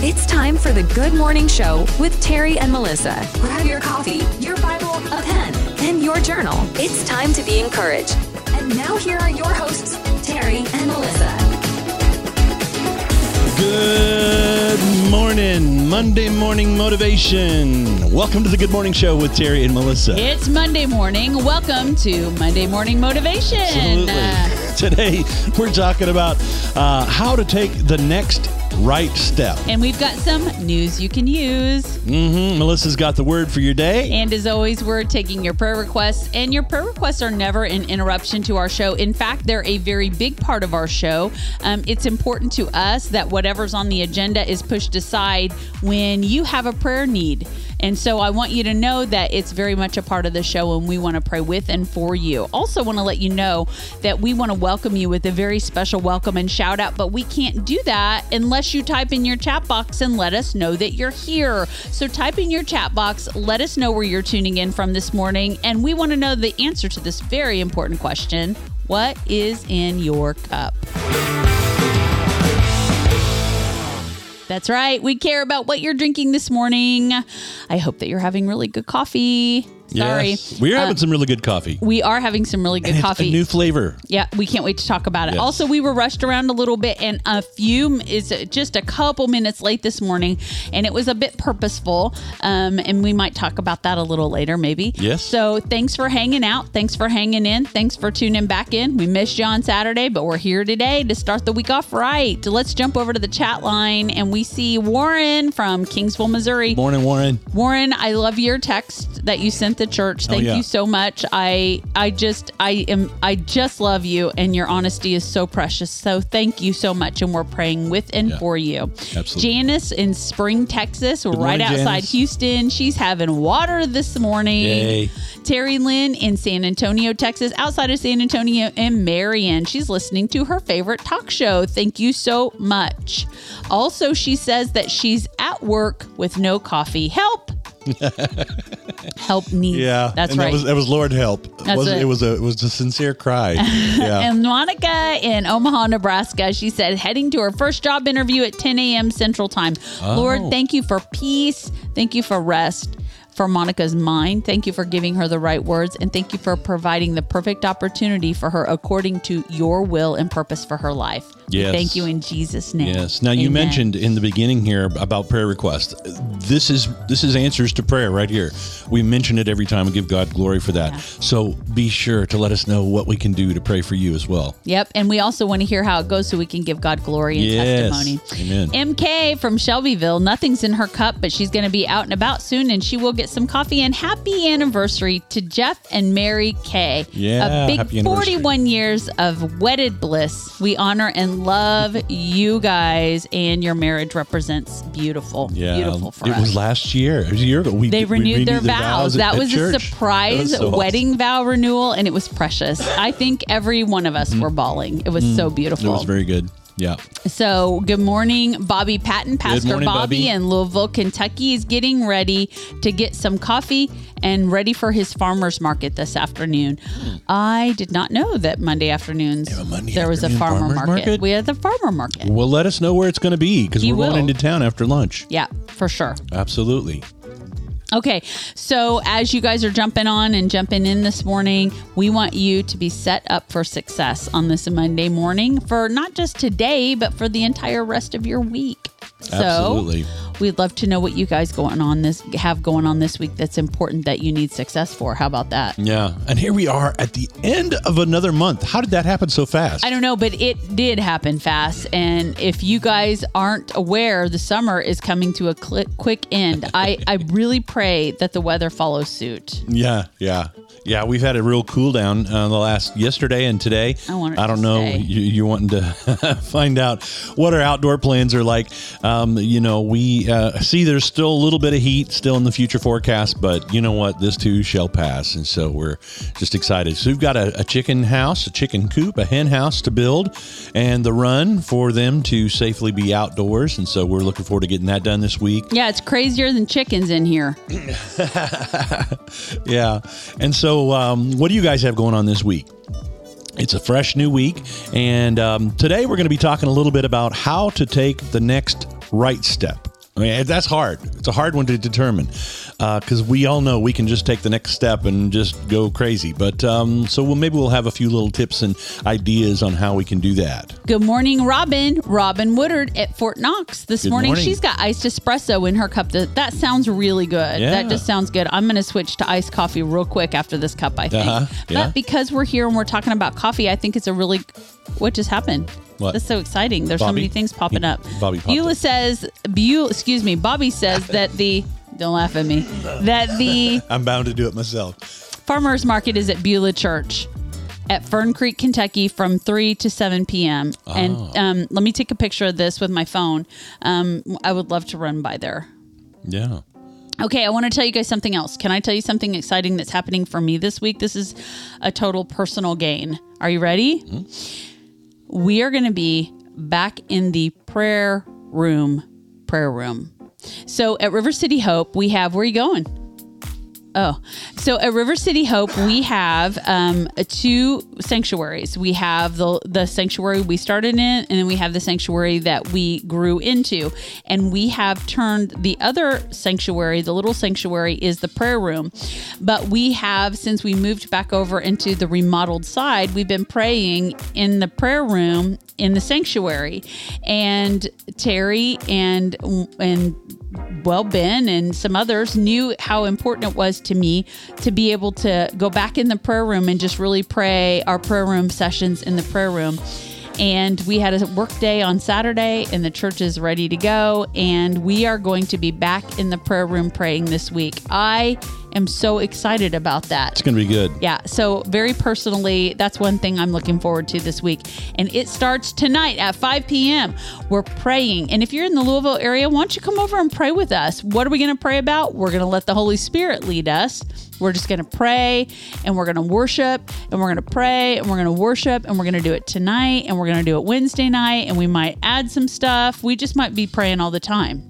It's time for the Good Morning Show with Terry and Melissa. Grab your coffee, your Bible, a pen, and your journal. It's time to be encouraged. And now here are your hosts, Terry and Melissa. Good morning, Monday morning motivation. Welcome to the Good Morning Show with Terry and Melissa. It's Monday morning. Welcome to Monday Morning Motivation. Absolutely. Uh, Today we're talking about uh, how to take the next right step. and we've got some news you can use. hmm Melissa's got the word for your day. And as always, we're taking your prayer requests. And your prayer requests are never an interruption to our show. In fact, they're a very big part of our show. Um, it's important to us that whatever's on the agenda is pushed aside when you have a prayer need. And so I want you to know that it's very much a part of the show and we want to pray with and for you. Also, want to let you know that we want to welcome you with a very special welcome and shout out, but we can't do that unless you type in your chat box and let us know that you're here. So type in your chat box, let us know where you're tuning in from this morning, and we want to know the answer to this very important question What is in your cup? That's right. We care about what you're drinking this morning. I hope that you're having really good coffee. Sorry. Yes. We're having Uh, some really good coffee. we are having some really good And it's coffee. A new flavor. Yeah, we can't wait to talk about it. Yes. Also, we were rushed around a little bit, and a few is just a couple minutes late this morning, and it was a bit purposeful. Um, and we might talk about that a little later, maybe. Yes. So thanks for hanging out. Thanks for hanging in. Thanks for tuning back in. We missed you on Saturday, but we're here today to start the week off right. Let's jump over to the chat line, and we see Warren from Kingsville, Missouri. Morning, Warren. Warren, I love your text that you sent the church. Oh, thank yeah. you so much. I I just I am I just love you and your honesty is so precious. So thank you so much and we're praying with and Yeah. for you. Absolutely. Janice in Spring, Texas, right morning, outside Janice. Houston. She's having water this morning. Yay. Terry Lynn in San Antonio, Texas, outside of San Antonio, and Marion. She's listening to her favorite talk show. Thank you so much. Also, she says that she's at work with no coffee. Help! Help needs. Yeah, that's and right. That was, that was Lord help. That's was, it. it was a it was a sincere cry. Yeah. And Monica in Omaha, Nebraska, she said, heading to her first job interview at 10 a.m. Central Time. Oh. Lord, Oh. thank you for peace. Thank you for rest for Monica's mind. Thank you for giving her the right words. And thank you for providing the perfect opportunity for her according to your will and purpose for her life. We Yes. Thank you in Jesus' name. Yes. Now you mentioned in the beginning here about prayer requests. This is this is answers to prayer right here. We mention it every time and give God glory for that. Yeah. So be sure to let us know what we can do to pray for you as well. Yep. And we also want to hear how it goes so we can give God glory and Yes. testimony. Amen. MK from Shelbyville, nothing's in her cup, but she's going to be out and about soon and she will get some coffee. And happy anniversary to Jeff and Mary Kay. Yeah, A big happy 41 years of wedded bliss. We honor and love you guys, and your marriage represents beautiful, Yeah. beautiful for it us. was last year. It was a year ago. We they we renewed their the vows. at- That was a church. That surprise was so awesome. wedding vow renewal, and it was precious. I think every one of us were bawling. It was so beautiful. Mm-hmm. It was very good. Yeah. So, good morning, Bobby Patton. Pastor morning, Bobby, Bobby. in Louisville, Kentucky is getting ready to get some coffee and ready for his farmer's market this afternoon. I did not know that Monday afternoons Monday there was a farmer market. market? We had the farmer market. Well, let us know where it's going to be because we're going into town after lunch. Yeah, for sure. Absolutely. Okay, so as you guys are jumping on and jumping in this morning, we want you to be set up for success on this Monday morning for not just today, but for the entire rest of your week. Absolutely. So we'd love to know what you guys going on this have going on this week that's important that you need success for. How about that? Yeah. And here we are at the end of another month. How did that happen so fast? I don't know, but it did happen fast. And if you guys aren't aware, the summer is coming to a cli quick end. I, I really pray that the weather follows suit. Yeah, yeah, yeah. We've had a real cool down uh, the last yesterday and today. I I don't know. You, you're wanting to find out what our outdoor plans are like. Um, you know, we uh, see there's still a little bit of heat still in the future forecast, but you know what? This too shall pass, and so we're just excited. So we've got a, a chicken house, a chicken coop, a hen house to build, and the run for them to safely be outdoors, and so we're looking forward to getting that done this week. Yeah, it's crazier than chickens in here. Yeah. And so, um, what do you guys have going on this week? It's a fresh new week. And um, today we're going to be talking a little bit about how to take the next right step. I mean, that's hard. It's a hard one to determine because we all know we can just take the next step and just go crazy. But um, so we'll, maybe we'll have a few little tips and ideas on how we can do that. Good morning, Robin. Robin Woodard at Fort Knox. This morning, morning. she's got iced espresso in her cup. That, that sounds really good. Yeah. That just sounds good. I'm going to switch to iced coffee real quick after this cup, I think. Uh-huh. Yeah. But because we're here and we're talking about coffee, I think it's a really. What just happened? What? That's so exciting. There's so many things popping up. Bobby Beulah says, Beulah, excuse me, Bobby says that the. Don't laugh at me. That the I'm bound to do it myself. farmers market is at Beulah Church at Fern Creek, Kentucky from 3 to 7 p.m. And Oh. um, let me take a picture of this with my phone. Um, I would love to run by there. Yeah. Okay, I want to tell you guys something else. Can I tell you something exciting that's happening for me this week? This is a total personal gain. Are you ready? We are going to be back in the prayer room. Prayer room. So at River City Hope, we have, where are you going? Oh, so at River City Hope, we have um, two sanctuaries. We have the the sanctuary we started in, and then we have the sanctuary that we grew into. And we have turned the other sanctuary, the little sanctuary, is the prayer room. But we have, since we moved back over into the remodeled side, we've been praying in the prayer room in the sanctuary. And Terry and and well, Ben and some others knew how important it was to me to be able to go back in the prayer room and just really pray our prayer room sessions in the prayer room. And we had a work day on Saturday, and the church is ready to go. And we are going to be back in the prayer room praying this week. I am so excited about that. It's going to be good. Yeah. So, very personally, that's one thing I'm looking forward to this week. And it starts tonight at 5 p.m. We're praying. And if you're in the Louisville area, why don't you come over and pray with us? What are we going to pray about? We're going to let the Holy Spirit lead us. We're just going to pray and we're going to worship and we're going to pray and we're going to worship and we're going to do it tonight and we're going to do it Wednesday night and we might add some stuff. We just might be praying all the time.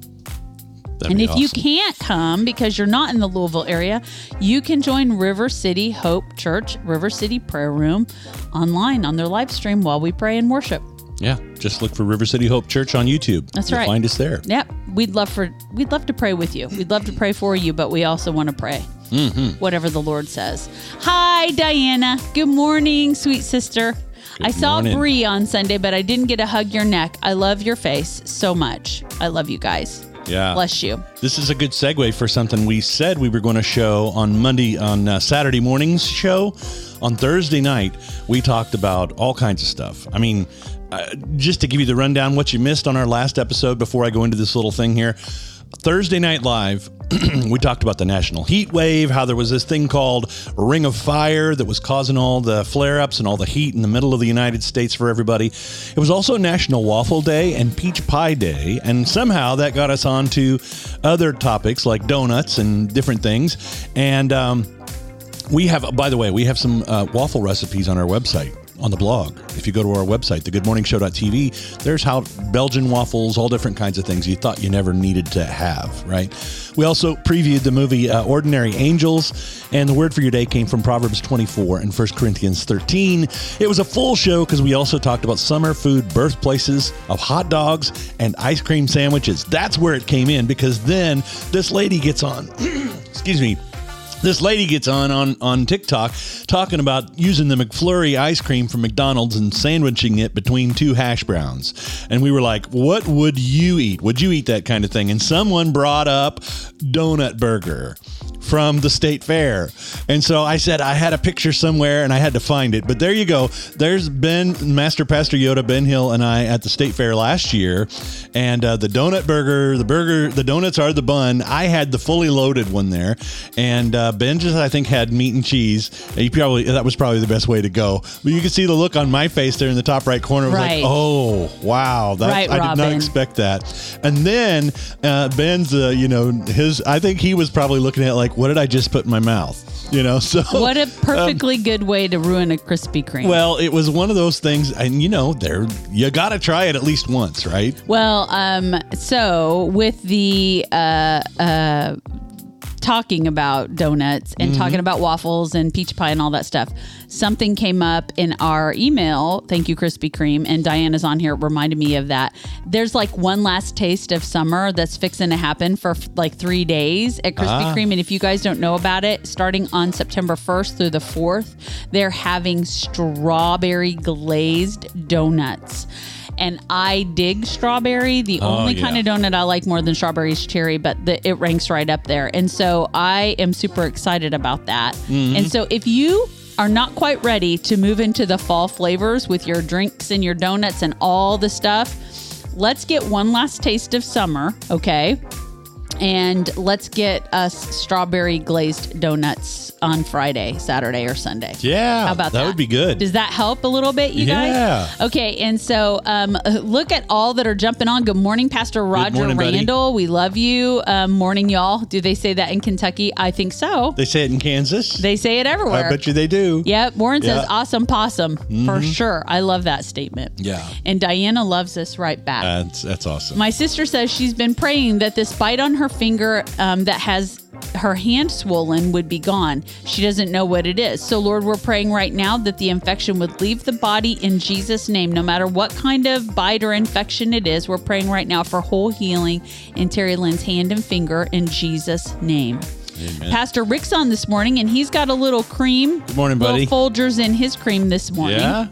That'd And if you can't come because you're not in the Louisville area, you can join River City Hope Church, River City Prayer Room online on their live stream while we pray and worship. yeah, just look for River City Hope Church on YouTube. That's You'll right. Find us there. Yep, we'd love for we'd love to pray with you. We'd love to pray for you, but we also want to pray. Whatever the Lord says. Hi, Diana. Good morning, sweet sister. I saw morning. Bree on Sunday, but I didn't get to hug your neck. I love your face so much. I love you guys. Yeah. Bless you. This is a good segue for something we said we were going to show on Monday on uh, Saturday morning's show. On Thursday night, we talked about all kinds of stuff. I mean, uh, just to give you the rundown, what you missed on our last episode before I go into this little thing here. Thursday Night Live, we talked about the national heat wave, how there was this thing called Ring of Fire that was causing all the flare ups and all the heat in the middle of the United States for everybody. It was also National Waffle Day and Peach Pie Day, and somehow that got us on to other topics like donuts and different things. And um, we have, by the way, we have some uh, waffle recipes on our website on the blog. If you go to our website, thegoodmorningshow.tv, there's how Belgian waffles, all different kinds of things you thought you never needed to have, right? We also previewed the movie uh, Ordinary Angels, and the word for your day came from Proverbs 24 and 1 Corinthians 13. It was a full show because we also talked about summer food birthplaces of hot dogs and ice cream sandwiches. That's where it came in because then this lady gets on, excuse me, this lady gets on, on on TikTok talking about using the McFlurry ice cream from McDonald's and sandwiching it between two hash browns. And we were like, what would you eat? Would you eat that kind of thing? And someone brought up donut burger from the state fair. And so I said I had a picture somewhere and I had to find it. But there you go. There's Ben, Master Pastor Yoda, Ben Hill, and I at the state fair last year. And uh, the donut burger, the burger, the donuts are the bun. I had the fully loaded one there. And uh, Ben just, I think, had meat and cheese. He probably, that was probably the best way to go. But you can see the look on my face there in the top right corner. Right. like, oh, wow. Right, I did not expect that. And then uh, Ben's, uh, you know, his, I think he was probably looking at like, what did I just put in my mouth? You know, so What a perfectly good way to ruin a Krispy Kreme. Um, well, it was one of those things, and you know, there you got to try it at least once, right? Well, um, so with the uh, uh, talking about donuts and Mm-hmm. talking about waffles and peach pie and all that stuff, something came up in our email. Thank you, Krispy Kreme. And Diana's on here reminded me of that. There's like one last taste of summer that's fixing to happen for like three days at Krispy Ah. Kreme. And if you guys don't know about it, starting on September 1st through the 4th, they're having strawberry glazed donuts. And I dig strawberry. The oh, only yeah. kind of donut I like more than strawberry is cherry, but the, it ranks right up there. And so I am super excited about that. Mm-hmm. And so if you are not quite ready to move into the fall flavors with your drinks and your donuts and all the stuff, let's get one last taste of summer, okay? And let's get us strawberry glazed donuts on Friday, Saturday, or Sunday. Yeah, How about that? that would be good. Does that help a little bit, you Yeah. guys? Yeah. Okay, and so um, look at all that are jumping on. Good morning, Pastor Roger morning, buddy. Randall. We love you. Um, morning, y'all. Do they say that in Kentucky? I think so. They say it in Kansas. They say it everywhere. I bet you they do. Yep. Warren says. Mm-hmm. awesome possum for sure. I love that statement. Yeah. And Diana loves us right back. That's that's awesome. My sister says she's been praying that this bite on her finger um, that has her hand swollen would be gone. She doesn't know what it is. So, Lord, we're praying right now that the infection would leave the body in Jesus' name, no matter what kind of bite or infection it is. We're praying right now for whole healing in Terry Lynn's hand and finger in Jesus' name. Amen. Pastor Rick's on this morning, and he's got a little cream. Good morning, buddy. Folgers in his cream this morning. yeah.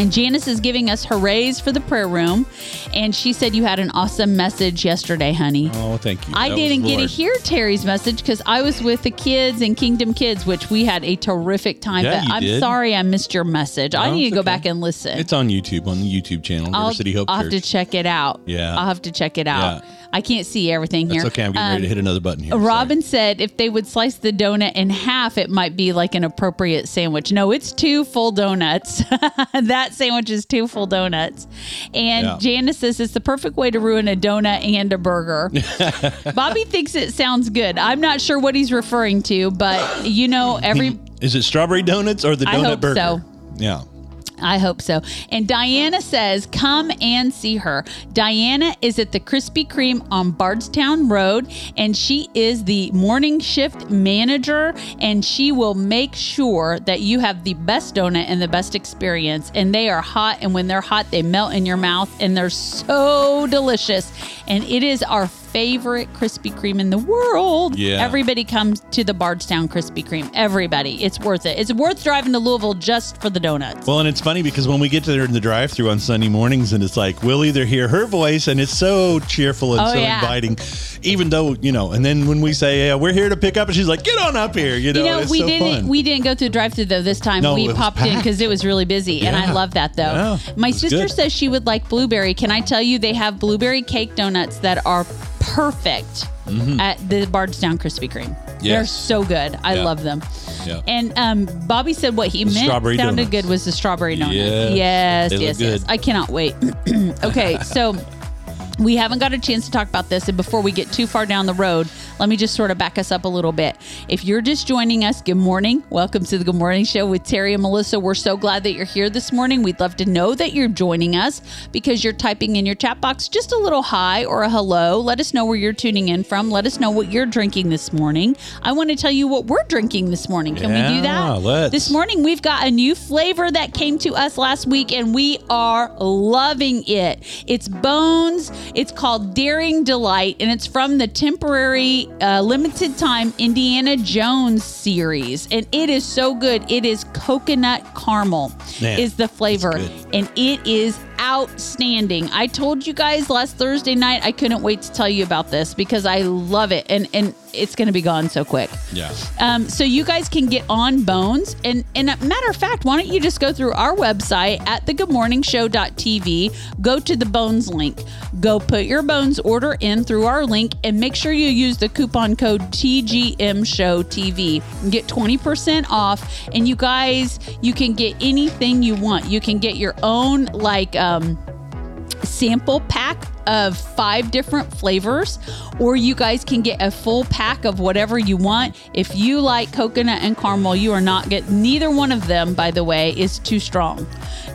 And Janice is giving us hoorays for the prayer room. And she said you had an awesome message yesterday, honey. Oh, thank you. I That didn't get to hear Terry's message because I was with the kids and Kingdom Kids, which we had a terrific time. Yeah, but I'm did. sorry I missed your message. I need to go okay. back and listen. It's on YouTube on the YouTube channel, River I'll, City Hope I'll have to check it out. Yeah. I'll have to check it out. Yeah. I can't see everything That's here. okay. I'm getting ready to Um, hit another button here. Robin said if they would slice the donut in half, it might be like an appropriate sandwich. No, it's two full donuts. that sandwich is two full donuts. And Yeah. Janice says it's the perfect way to ruin a donut and a burger. Bobby thinks it sounds good. I'm not sure what he's referring to, but you know, every Is it strawberry donuts or the I donut burger? so. Yeah. I hope so. And Diana says, come and see her. Diana is at the Krispy Kreme on Bardstown Road, and she is the morning shift manager, and she will make sure that you have the best donut and the best experience. And they are hot, and when they're hot, they melt in your mouth, and they're so delicious. And it is our favorite Krispy Kreme in the world. Yeah. Everybody comes to the Bardstown Krispy Kreme. Everybody. It's worth it. It's worth driving to Louisville just for the donuts. Well, and it's funny because when we get to there in the drive-through on Sunday mornings, and it's like we'll either hear her voice, and it's so cheerful and Oh, so yeah. inviting, even though you know. And then when we say yeah, we're here to pick up, and she's like, "Get on up here," you know. You know, it's we so didn't fun. we didn't go through the drive-through though this time. No, we popped in because it was really busy, and I love that though. Yeah, My sister good. says she would like blueberry. Can I tell you they have blueberry cake donuts that are perfect at the Bardstown Krispy Kreme. They're Mm-hmm. So good. I Yeah. love them. Yeah. And um, Bobby said what he meant strawberry sounded donuts. good was the strawberry donut. Yes. yes, yes, yes. I cannot wait. okay, so we haven't got a chance to talk about this. And before we get too far down the road, let me just sort of back us up a little bit. If you're just joining us, good morning. Welcome to the Good Morning Show with Terry and Melissa. We're so glad that you're here this morning. We'd love to know that you're joining us because you're typing in your chat box just a little hi or a hello. Let us know where you're tuning in from. Let us know what you're drinking this morning. I want to tell you what we're drinking this morning. Can we do that? let's. This morning we've got a new flavor that came to us last week and we are loving it. It's Bones. It's called Daring Delight and it's from the temporary uh, limited time Indiana Jones series. And it is so good. It is coconut caramel Man, is the flavor and it is outstanding. I told you guys last Thursday night I couldn't wait to tell you about this because I love it and and it's going to be gone so quick. Yeah. Um, so you guys can get on Bones, and and a matter of fact, why don't you just go through our website at thegoodmorningshow.tv, go to the Bones link, go put your Bones order in through our link, and make sure you use the coupon code TGM Show TV. Get twenty percent off, and you guys, you can get anything you want. You can get your own like. Um, sample pack of five different flavors, or you guys can get a full pack of whatever you want. If you like coconut and caramel, you are not get neither one of them, by the way, is too strong.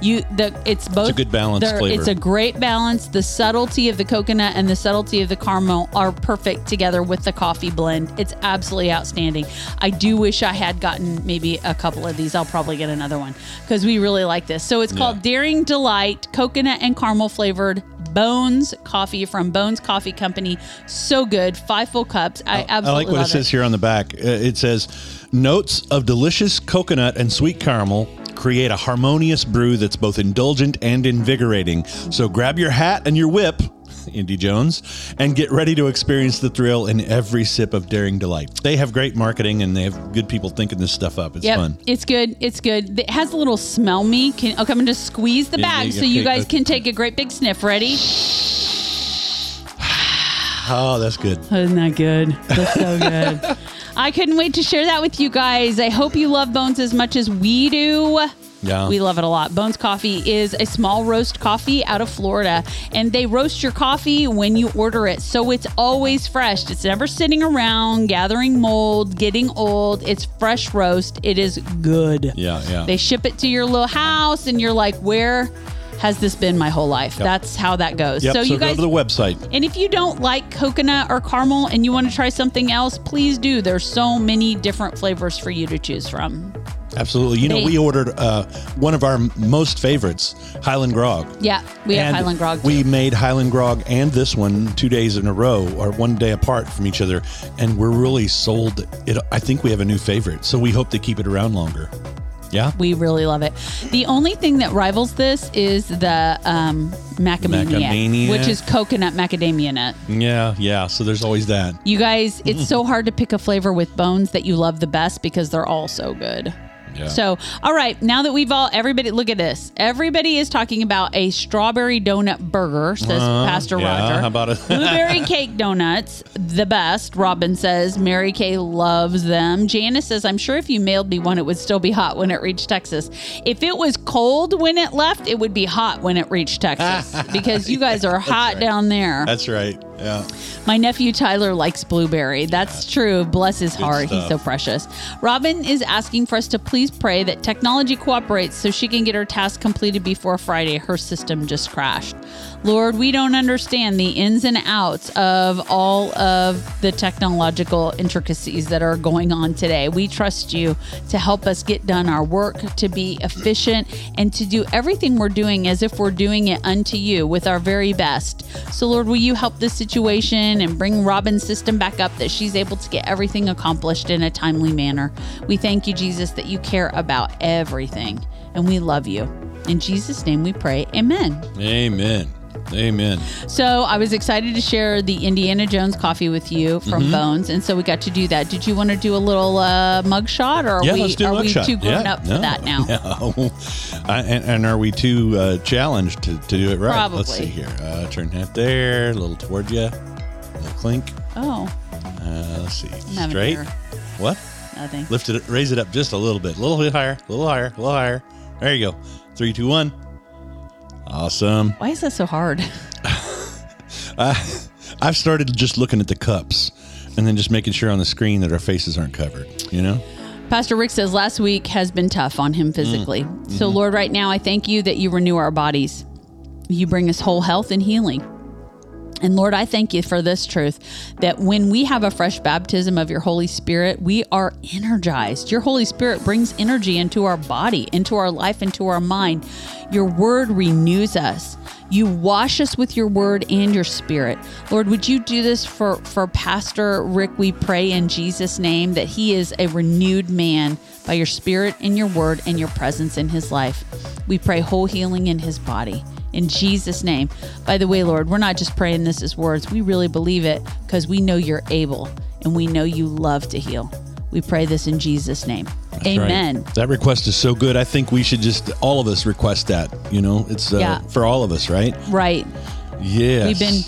You the it's both good balanced they're- flavor. It's a great balance. The subtlety of the coconut and the subtlety of the caramel are perfect together with the coffee blend. It's absolutely outstanding. I do wish I had gotten maybe a couple of these. I'll probably get another one because we really like this. So it's called Daring Delight Coconut and Caramel Flavored Bones Coffee from Bones Coffee Company. So good. Five full cups. I I absolutely like what it says here on the back. Uh, It says notes of delicious coconut and sweet caramel create a harmonious brew that's both indulgent and invigorating. So grab your hat and your whip, Indy Jones, and get ready to experience the thrill in every sip of Daring Delight. They have great marketing and they have good people thinking this stuff up. It's Yep, fun. it's good. It's good. It has a little smell me. Can okay, I'm gonna just squeeze the bag yeah, so you guys can take a great big sniff. Ready? Oh, that's good. Isn't that good? That's so good. I couldn't wait to share that with you guys. I hope you love Bones as much as we do. Yeah. We love it a lot. Bones Coffee is a small roast coffee out of Florida, and they roast your coffee when you order it. So it's always fresh. It's never sitting around, gathering mold, getting old. It's fresh roast. It is good. Yeah, yeah. They ship it to your little house, and you're like, where has this been my whole life? That's how that goes. Yep, So so, you guys go to the website. and if you don't like coconut or caramel and you want to try something else, please do. There's so many different flavors for you to choose from. Absolutely. You know, They- we ordered uh, one of our most favorites, Highland Grog. Yeah, we have And Highland Grog. We made Highland Grog and this one two days in a row, or one day apart from each other, and we're really sold. It. I think we have a new favorite, so we hope to keep it around longer. Yeah. We really love it. The only thing that rivals this is the um, macadamia, Macadamia. which is coconut macadamia nut. Yeah, yeah. So there's always that. You guys, it's so hard to pick a flavor with bones that you love the best because they're all so good. Yeah. So, all right, now that we've all, everybody, look at this. Everybody is talking about a strawberry donut burger, says Pastor Uh, yeah, Roger. how about it? Blueberry cake donuts, the best. Robin says Mary Kay loves them. Janice says, I'm sure if you mailed me one, it would still be hot when it reached Texas. If it was cold when it left, it would be hot when it reached Texas because you guys are hot down there. That's right. Yeah. My nephew Tyler likes blueberry. That's true. Bless his heart. He's so precious. Robin is asking for us to please pray that technology cooperates so she can get her task completed before Friday. Her system just crashed. Lord, we don't understand the ins and outs of all of the technological intricacies that are going on today. We trust you to help us get done our work, to be efficient, and to do everything we're doing as if we're doing it unto you with our very best. So, Lord, will you help this situation and bring Robin's system back up that she's able to get everything accomplished in a timely manner? We thank you, Jesus, that you care about everything, and we love you. In Jesus' name we pray. Amen. Amen. Amen. So I was excited to share the Indiana Jones coffee with you from Mm-hmm. Bones, and so we got to do that. Did you want to do a little uh, mug shot, or are Yeah, we let's do a are we mugshot. too grown Yeah, up for no, that now? No. I- and, and are we too uh, challenged to, to do it right? Probably. Let's see here. Uh, turn that there, a little toward you, a little clink. Oh, Uh, let's see. Straight. What? nothing. Lift it, raise it up just a little bit, a little bit higher, a little higher, a little higher. There you go. Three, two, one. Awesome. Why is that so hard? I, I've started just looking at the cups and then just making sure on the screen that our faces aren't covered. You know? Pastor Rick says last week has been tough on him physically. Mm. So, Mm-hmm. Lord, right now I thank you that you renew our bodies. You bring us whole health and healing. And Lord, I thank you for this truth that when we have a fresh baptism of your Holy Spirit, we are energized. Your Holy Spirit brings energy into our body, into our life, into our mind. Your word renews us. You wash us with your word and your spirit. Lord, would you do this for, for Pastor Rick? We pray in Jesus' name that he is a renewed man by your spirit and your word and your presence in his life. We pray whole healing in his body in Jesus' name. By the way, Lord, we're not just praying this as words, we really believe it because we know you're able and we know you love to heal. We pray this in Jesus' name. That's Amen. right. That request is so good. I think we should just all of us request that. You know, it's uh, Yeah. for all of us, right? Right. Yes. We've been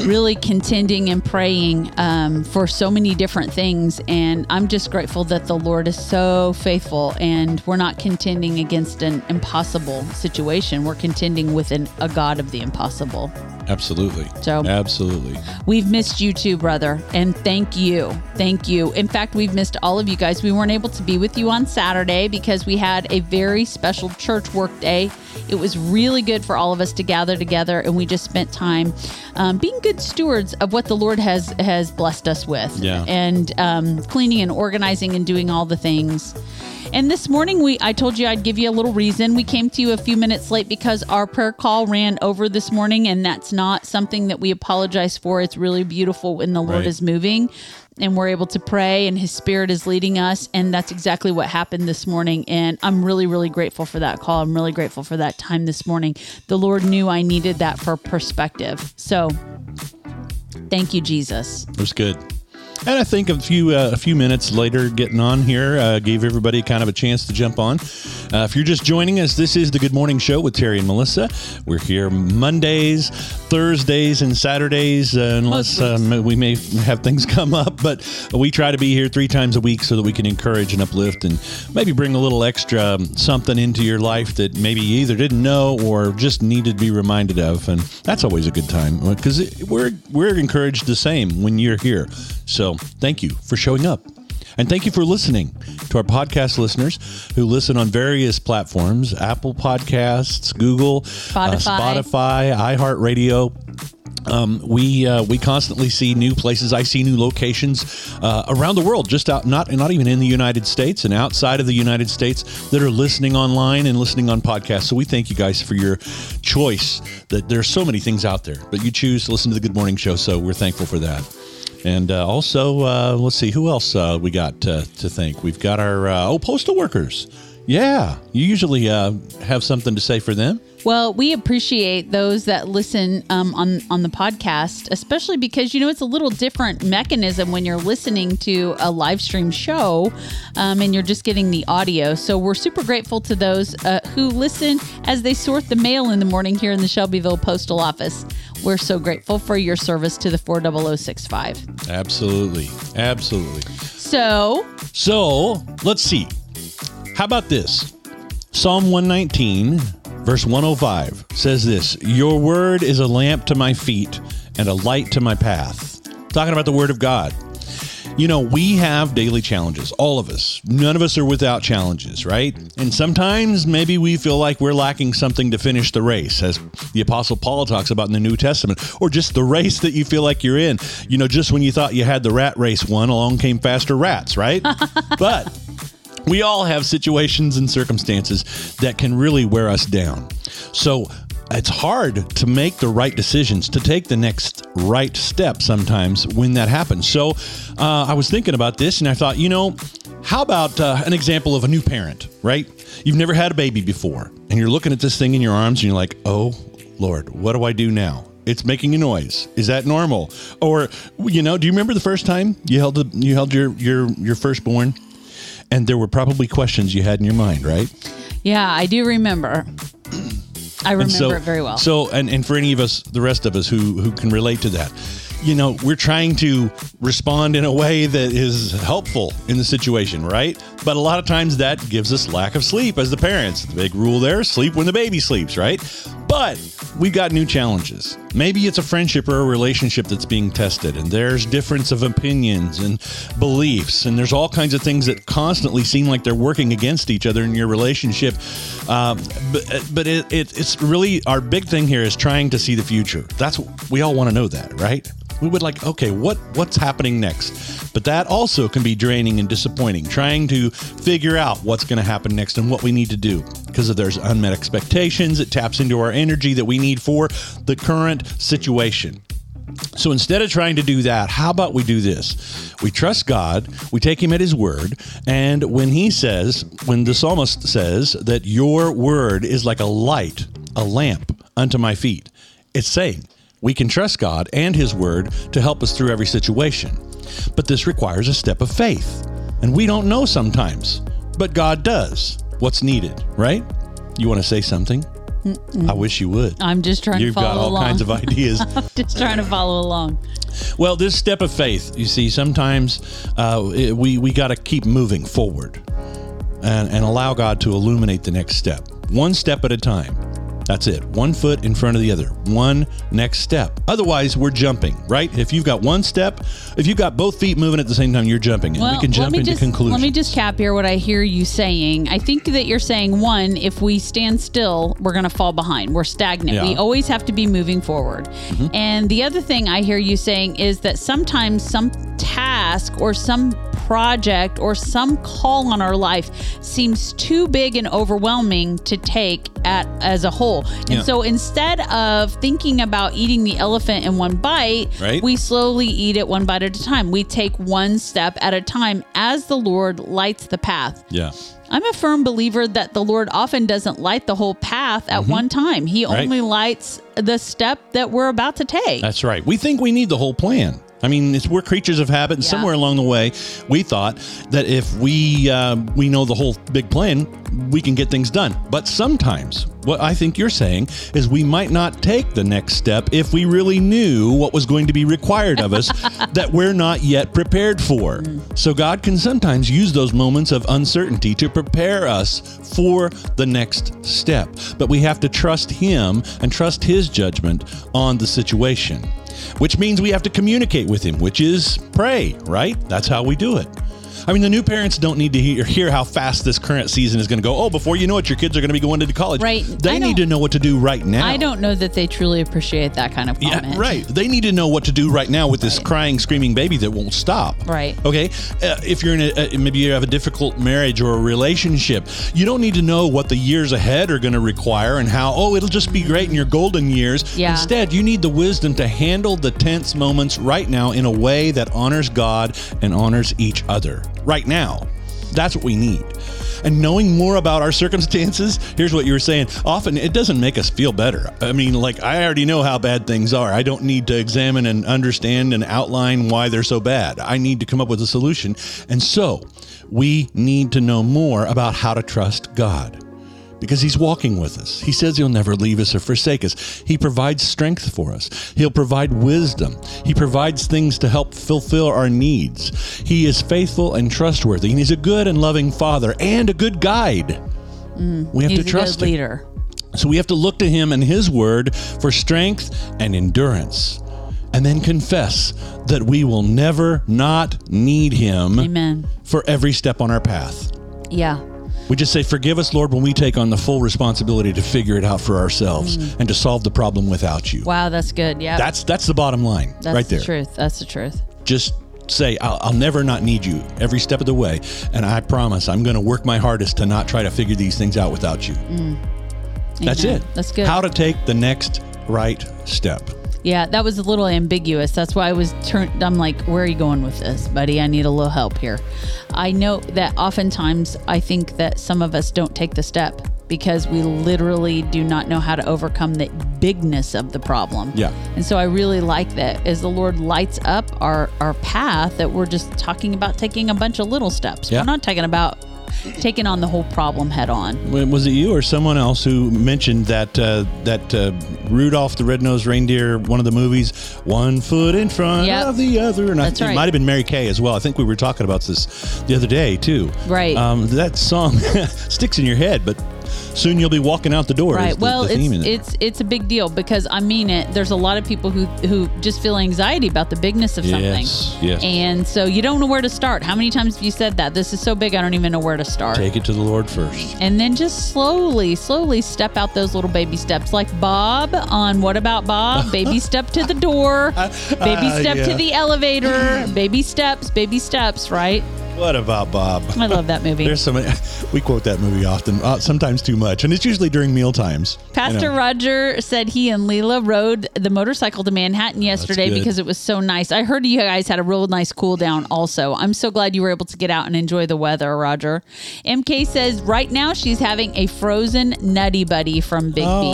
really contending and praying um, for so many different things. And I'm just grateful that the Lord is so faithful and we're not contending against an impossible situation. We're contending with an, a God of the impossible. Absolutely. So- absolutely. We've missed you too, brother. And thank you. Thank you. In fact, we've missed all of you guys. We weren't able to be with you on Saturday because we had a very special church work day. It was really good for all of us to gather together and we just spent time um, being good stewards of what the Lord has has blessed us with. Yeah. And um, cleaning and organizing and doing all the things. And this morning, we I told you I'd give you a little reason. We came to you a few minutes late because our prayer call ran over this morning, and that's not something that we apologize for. It's really beautiful when the Lord Right. is moving, and we're able to pray, and His Spirit is leading us, and that's exactly what happened this morning. And I'm really, really grateful for that call. I'm really grateful for that time this morning. The Lord knew I needed that for perspective. So, thank you, Jesus. It was good. And I think a few uh, a few minutes later, getting on here, uh, gave everybody kind of a chance to jump on. Uh, if you're just joining us, this is the Good Morning Show with Terry and Melissa. We're here Mondays, Thursdays, and Saturdays, uh, unless um, we may have things come up. But we try to be here three times a week so that we can encourage and uplift, and maybe bring a little extra um, something into your life that maybe you either didn't know or just needed to be reminded of. And that's always a good time because we're we're encouraged the same when you're here. So thank you for showing up. And thank you for listening to our podcast listeners who listen on various platforms Apple Podcasts, Google, uh, Spotify. Spotify, iHeartRadio. Um, we uh, we constantly see new places. I see new locations uh, around the world, just out not not even in the United States and outside of the United States that are listening online and listening on podcasts. So we thank you guys for your choice. That there's so many things out there, but you choose to listen to the Good Morning Show. So we're thankful for that. And uh, also, uh, let's see who else uh, we got to thank. We've got our uh, oh postal workers. Yeah, you usually uh, have something to say for them. Well, we appreciate those that listen um, on on the podcast, especially because you know it's a little different mechanism when you're listening to a live stream show, um, and you're just getting the audio. So we're super grateful to those uh, who listen as they sort the mail in the morning here in the Shelbyville Postal Office. We're so grateful for your service to the four double zero six five. Absolutely, absolutely. So So let's see. How about this? Psalm 119, verse 105 says this Your word is a lamp to my feet and a light to my path. Talking about the word of God. You know, we have daily challenges, all of us. None of us are without challenges, right? And sometimes maybe we feel like we're lacking something to finish the race, as the Apostle Paul talks about in the New Testament, or just the race that you feel like you're in. You know, just when you thought you had the rat race won, along came faster rats, right? but we all have situations and circumstances that can really wear us down. So it's hard to make the right decisions, to take the next right step sometimes when that happens. So uh, I was thinking about this and I thought, you know, how about uh, an example of a new parent, right? You've never had a baby before and you're looking at this thing in your arms and you're like, oh, Lord, what do I do now? It's making a noise. Is that normal? Or you know, do you remember the first time you held the, you held your your your firstborn? And there were probably questions you had in your mind, right? yeah, I do remember. I remember so, it very well. So, and, and for any of us, the rest of us who who can relate to that, you know, we're trying to respond in a way that is helpful in the situation, right? But a lot of times that gives us lack of sleep as the parents. The big rule there: sleep when the baby sleeps, right? But we've got new challenges. Maybe it's a friendship or a relationship that's being tested, and there's difference of opinions and beliefs, and there's all kinds of things that constantly seem like they're working against each other in your relationship. Um, but but it, it, it's really our big thing here is trying to see the future. That's we all want to know that, right? We would like, okay, what what's happening next? But that also can be draining and disappointing. Trying to figure out what's going to happen next and what we need to do because if there's unmet expectations, it taps into our energy that we need for the current situation. So instead of trying to do that, how about we do this? We trust God, we take Him at His word, and when He says, when the psalmist says that your word is like a light, a lamp unto my feet, it's saying we can trust God and His word to help us through every situation. But this requires a step of faith, and we don't know sometimes, but God does what's needed, right? You want to say something? I wish you would. I'm just trying You've to follow got all along. kinds of ideas. just trying to follow along. Well, this step of faith, you see, sometimes uh, it- we we got to keep moving forward, and and allow God to illuminate the next step, one step at a time. That's it. One foot in front of the other. One next step. Otherwise, we're jumping, right? If you've got one step, if you've got both feet moving at the same time, you're jumping. And we can jump let me into just, conclusions. Let me just cap here what I hear you saying. I think that you're saying one, if we stand still, we're going to fall behind. We're stagnant. Yeah. Mm-hmm. We always have to be moving forward. And the other thing I hear you saying is that sometimes some task or some project or some call on our life seems too big and overwhelming to take at as a whole. And Yeah. so instead of thinking about eating the elephant in one bite, Right. we slowly eat it one bite at a time. We take one step at a time as the Lord lights the path. yeah. I'm a firm believer that the Lord often doesn't light the whole path at one time. He Mm-hmm. Right. only lights the step that we're about to take. That's right. We think we need the whole plan. I mean, it's, we're creatures of habit, and Yeah. somewhere along the way, we thought that if we uh, we know the whole big plan, we can get things done. But sometimes, what I think you're saying is we might not take the next step if we really knew what was going to be required of us that we're not yet prepared for. So God can sometimes use those moments of uncertainty to prepare us for the next step. But we have to trust Him and trust His judgment on the situation which means we have to communicate with him, which is pray, right? That's how we do it. I mean, the new parents don't need to hear, hear how fast this current season is going to go. Oh, before you know it, your kids are going to be going to college. Right. They need to know what to do right now. I don't know that they truly appreciate that kind of comment. Yeah, right. They need to know what to do right now with this Right. crying, screaming baby that won't stop. Right. Okay. Uh, if you're in a, uh, maybe you have a difficult marriage or a relationship, you don't need to know what the years ahead are going to require and how, oh, it'll just be great in your golden years. Yeah. Instead, you need the wisdom to handle the tense moments right now in a way that honors God and honors each other right now. That's what we need. And knowing more about our circumstances, here's what you were saying. Often it doesn't make us feel better. I mean, like, I already know how bad things are. I don't need to examine and understand and outline why they're so bad. I need to come up with a solution. And so we need to know more about how to trust God because he's walking with us. He says he'll never leave us or forsake us. He provides strength for us. He'll provide wisdom. He provides things to help fulfill our needs. He is faithful and trustworthy, and he's a good and loving father and a good guide. Mm. we have He's to a trust good him. leader. So we have to look to him and his word for strength and endurance. And then confess that we will never not need him Amen. for every step on our path. Yeah. We just say, Forgive us, Lord, when we take on the full responsibility to figure it out for ourselves Mm. and to solve the problem without you. Wow, that's good. Yeah. That's that's the bottom line that's right there. the truth. That's the truth. Just say, I'll, I'll never not need you every step of the way. And I promise I'm going to work my hardest to not try to figure these things out without you. That's it. That's good. How to take the next right step. Yeah, that was a little ambiguous. That's why I was turned. I'm like, where are you going with this, buddy? I need a little help here. I know that oftentimes I think that some of us don't take the step because we literally do not know how to overcome the bigness of the problem. Yeah. And so I really like that as the Lord lights up our our path that we're just talking about taking a bunch of little steps. Yeah. We're not talking about taking on the whole problem head on. Was it you or someone else who mentioned that uh, that uh, Rudolph the Red-Nosed Reindeer, one of the movies, one foot in front Yep. of the other, and I That's it right. might have been Mary Kay as well. I think we were talking about this the other day too. Right. Um, that song sticks in your head, but soon you'll be walking out the door. Right. the- well, the it's it's it's a big deal because I mean it. There's a lot of people who who just feel anxiety about the bigness of something. Yes, yes. And so you don't know where to start. How many times have you said that? This is so big, I don't even know where to start. Take it to the Lord first. and then just slowly, slowly step out those little baby steps, like Bob on What About Bob? Baby step to the door, baby Uh, step yeah. to the elevator, baby steps, baby steps. Right? What about Bob? I love that movie. There's so many. We quote that movie often, uh, sometimes too much, and it's usually during meal times. Pastor. Roger said he and Leela rode the motorcycle to Manhattan yesterday good. because it was so nice. I heard you guys had a real nice cool down also. I'm so glad you were able to get out and enjoy the weather, Roger. MK says right now she's having a frozen Nutty Buddy from Big Oh, B.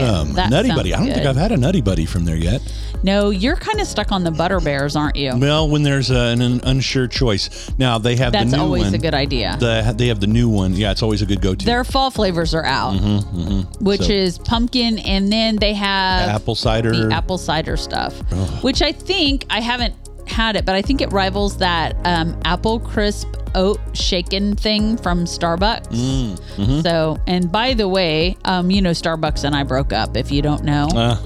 awesome! That Nutty Buddy. I don't think. I've had a Nutty Buddy from there yet. No, you're kind of stuck on the Butter Bears, aren't you? Well, when there's uh, an, an unsure choice. Now they have That's the new one. That's always one. a good idea. The, they have the new one. Yeah, it's always a good go-to. Their fall flavors are out, which Mm-hmm, So- is pumpkin, and then they have apple cider. the apple cider stuff, which I think I haven't had it, but I think it rivals that um, apple crisp oat shaken thing from Starbucks. Mm, mm-hmm. So, and by the way, um, you know, Starbucks and I broke up. If you don't know, Uh,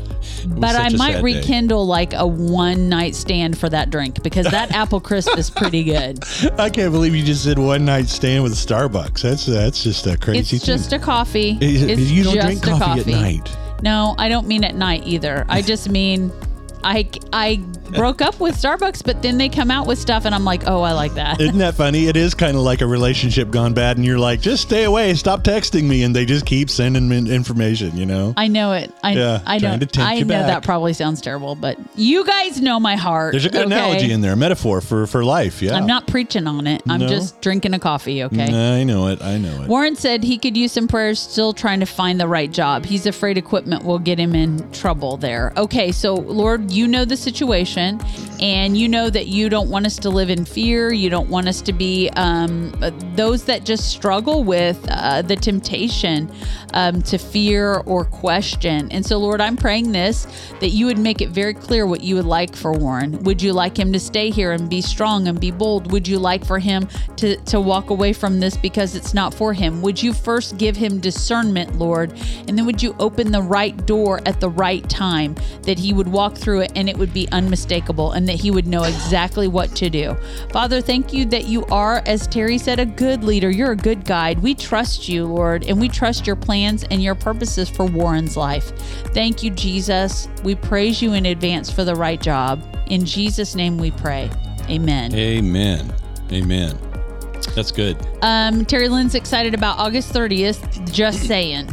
but I might rekindle like a one night stand for that drink because that apple crisp is pretty good. I can't believe you just said one night stand with Starbucks. That's that's just a crazy. It's just a coffee. Is it- It's you don't just drink a coffee, at night. No, I don't mean at night either. I just mean I I broke up with Starbucks, but then they come out with stuff, and I'm like, oh, I like that. Isn't that funny? It is kind of like a relationship gone bad, and you're like, just stay away, stop texting me, and they just keep sending me information. You know, I know it. I Yeah, I know. I know back. that probably sounds terrible, but you guys know my heart. there's a good okay? analogy in there, a metaphor for for life. Yeah, I'm not preaching on it. I'm No? just drinking a coffee. Okay. I know it. I know it. Warren said he could use some prayers still trying to find the right job. He's afraid equipment will get him in trouble there. Okay, so Lord, you know the situation and you know that you don't want us to live in fear. You don't want us to be um, those that just struggle with uh, the temptation um, to fear or question. And so, Lord, I'm praying this that you would make it very clear what you would like for Warren. Would you like him to stay here and be strong and be bold? Would you like for him to, to walk away from this because it's not for him? Would you first give him discernment, Lord? And then would you open the right door at the right time that he would walk through it and it would be unmistakable and that he would know exactly what to do? Father, thank you that you are, as Terry said, a good leader. You're a good guide. We trust you, Lord, and we trust your plans and your purposes for Warren's life. Thank you, Jesus. We praise you in advance for the right job. In Jesus' name we pray. Amen. Amen. Amen. That's good. Um, Terry Lynn's excited about August 30th. Just saying.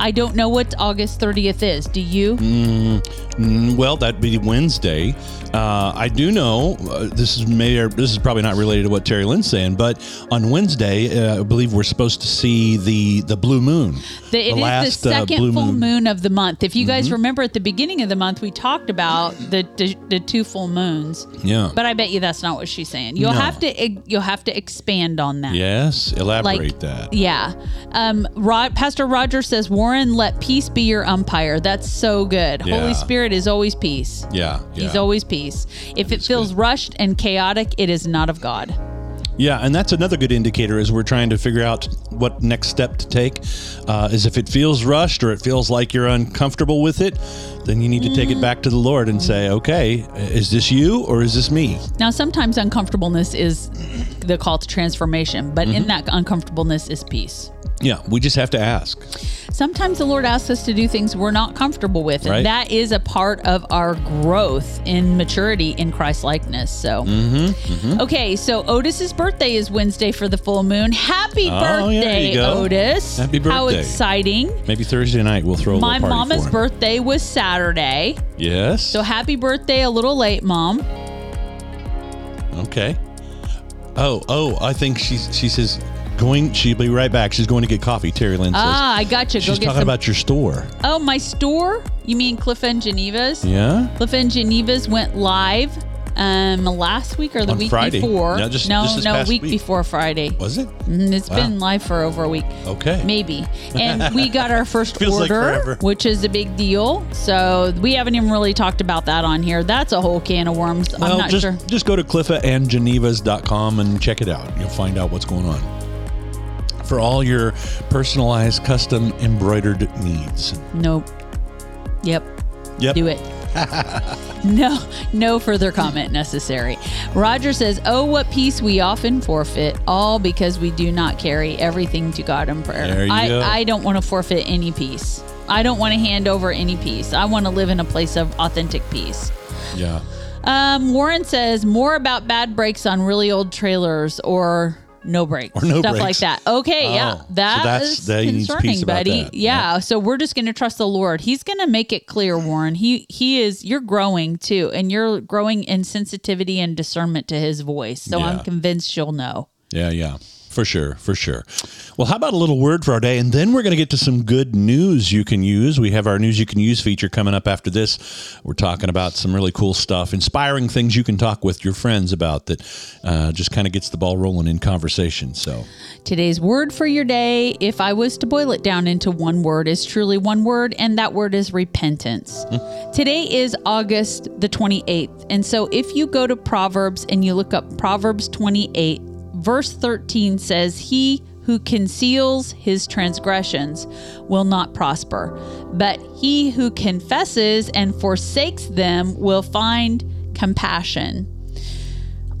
I don't know what August 30th is. Do you? Mm, well, that'd be Wednesday. Uh, I do know uh, this is may this is probably not related to what Terry Lynn's saying, but on Wednesday, uh, I believe we're supposed to see the the blue moon. The, it is last, the uh, second full moon. moon. of the month. If you guys remember at the beginning of the month, we talked about the the, the two full moons. Yeah. But I bet you that's not what she's saying. You'll No. have to you'll have to expand on that. yes, elaborate like that. yeah um Rod, pastor roger says warren let peace be your umpire that's so good Yeah. holy spirit is always peace Yeah, yeah. he's always peace if it feels rushed and chaotic it is not of god Yeah, and that's another good indicator as we're trying to figure out what next step to take. Uh, is if it feels rushed or it feels like you're uncomfortable with it, then you need to take it back to the Lord and say, okay, is this you or is this me? now sometimes uncomfortableness is the call to transformation but Mm-hmm. in that uncomfortableness is peace Yeah, we just have to ask. sometimes the lord asks us to do things we're not comfortable with and Right. that is a part of our growth in maturity in christ likeness so Mm-hmm, okay so otis's birthday is wednesday for the full moon happy Oh, birthday otis Happy birthday! how exciting Maybe Thursday night we'll throw a my mama's birthday was saturday Yes. so happy birthday a little late mom okay. Oh, oh, I think she's she says going. She'll be right back. She's going to get coffee. Terry Lynn says. ah i got you go she's get talking some about your store. oh my store you mean cliff and geneva's Yeah. Cliff and Geneva's went live um last week or the On week Friday. before. Yeah, just- no, just this no, past week, week. before Friday. Was it? Mhm, It's Wow. been live for over a week. Okay. Maybe. And we got our first like order, forever. which is a big deal. So we haven't even really talked about that on here. That's a whole can of worms. I'm not just sure. just go to cliffandgenevas.com and check it out. You'll find out what's going on. For all your personalized custom embroidered needs. Nope. Yep. Yep. Do it. no, no further comment necessary. Roger says, Oh, what peace we often forfeit, all because we do not carry everything to God in prayer. I, go. I don't want to forfeit any peace. I don't want to hand over any peace. I want to live in a place of authentic peace. Yeah. Um, Warren says more about bad brakes on really old trailers or no brakes, Or no stuff like that. Okay, Oh, yeah, so that that's- is that concerning, buddy. Yeah, so we're just going to trust the Lord. He's going to make it clear, Warren. He he is. You're growing too, and you're growing in sensitivity and discernment to His voice. So I'm convinced you'll know. Yeah, yeah. For sure, for sure. Well, how about a little word for our day? And then we're going to get to some good news you can use. We have our news you can use feature coming up after this. We're talking about some really cool stuff, inspiring things you can talk with your friends about that uh, just kind of gets the ball rolling in conversation. So, Today's word for your day, if I was to boil it down into one word, is truly one word, and that word is repentance. Today is August the 28th. And so if you go to Proverbs and you look up Proverbs 28, verse 13 says, He who conceals his transgressions will not prosper, but he who confesses and forsakes them will find compassion.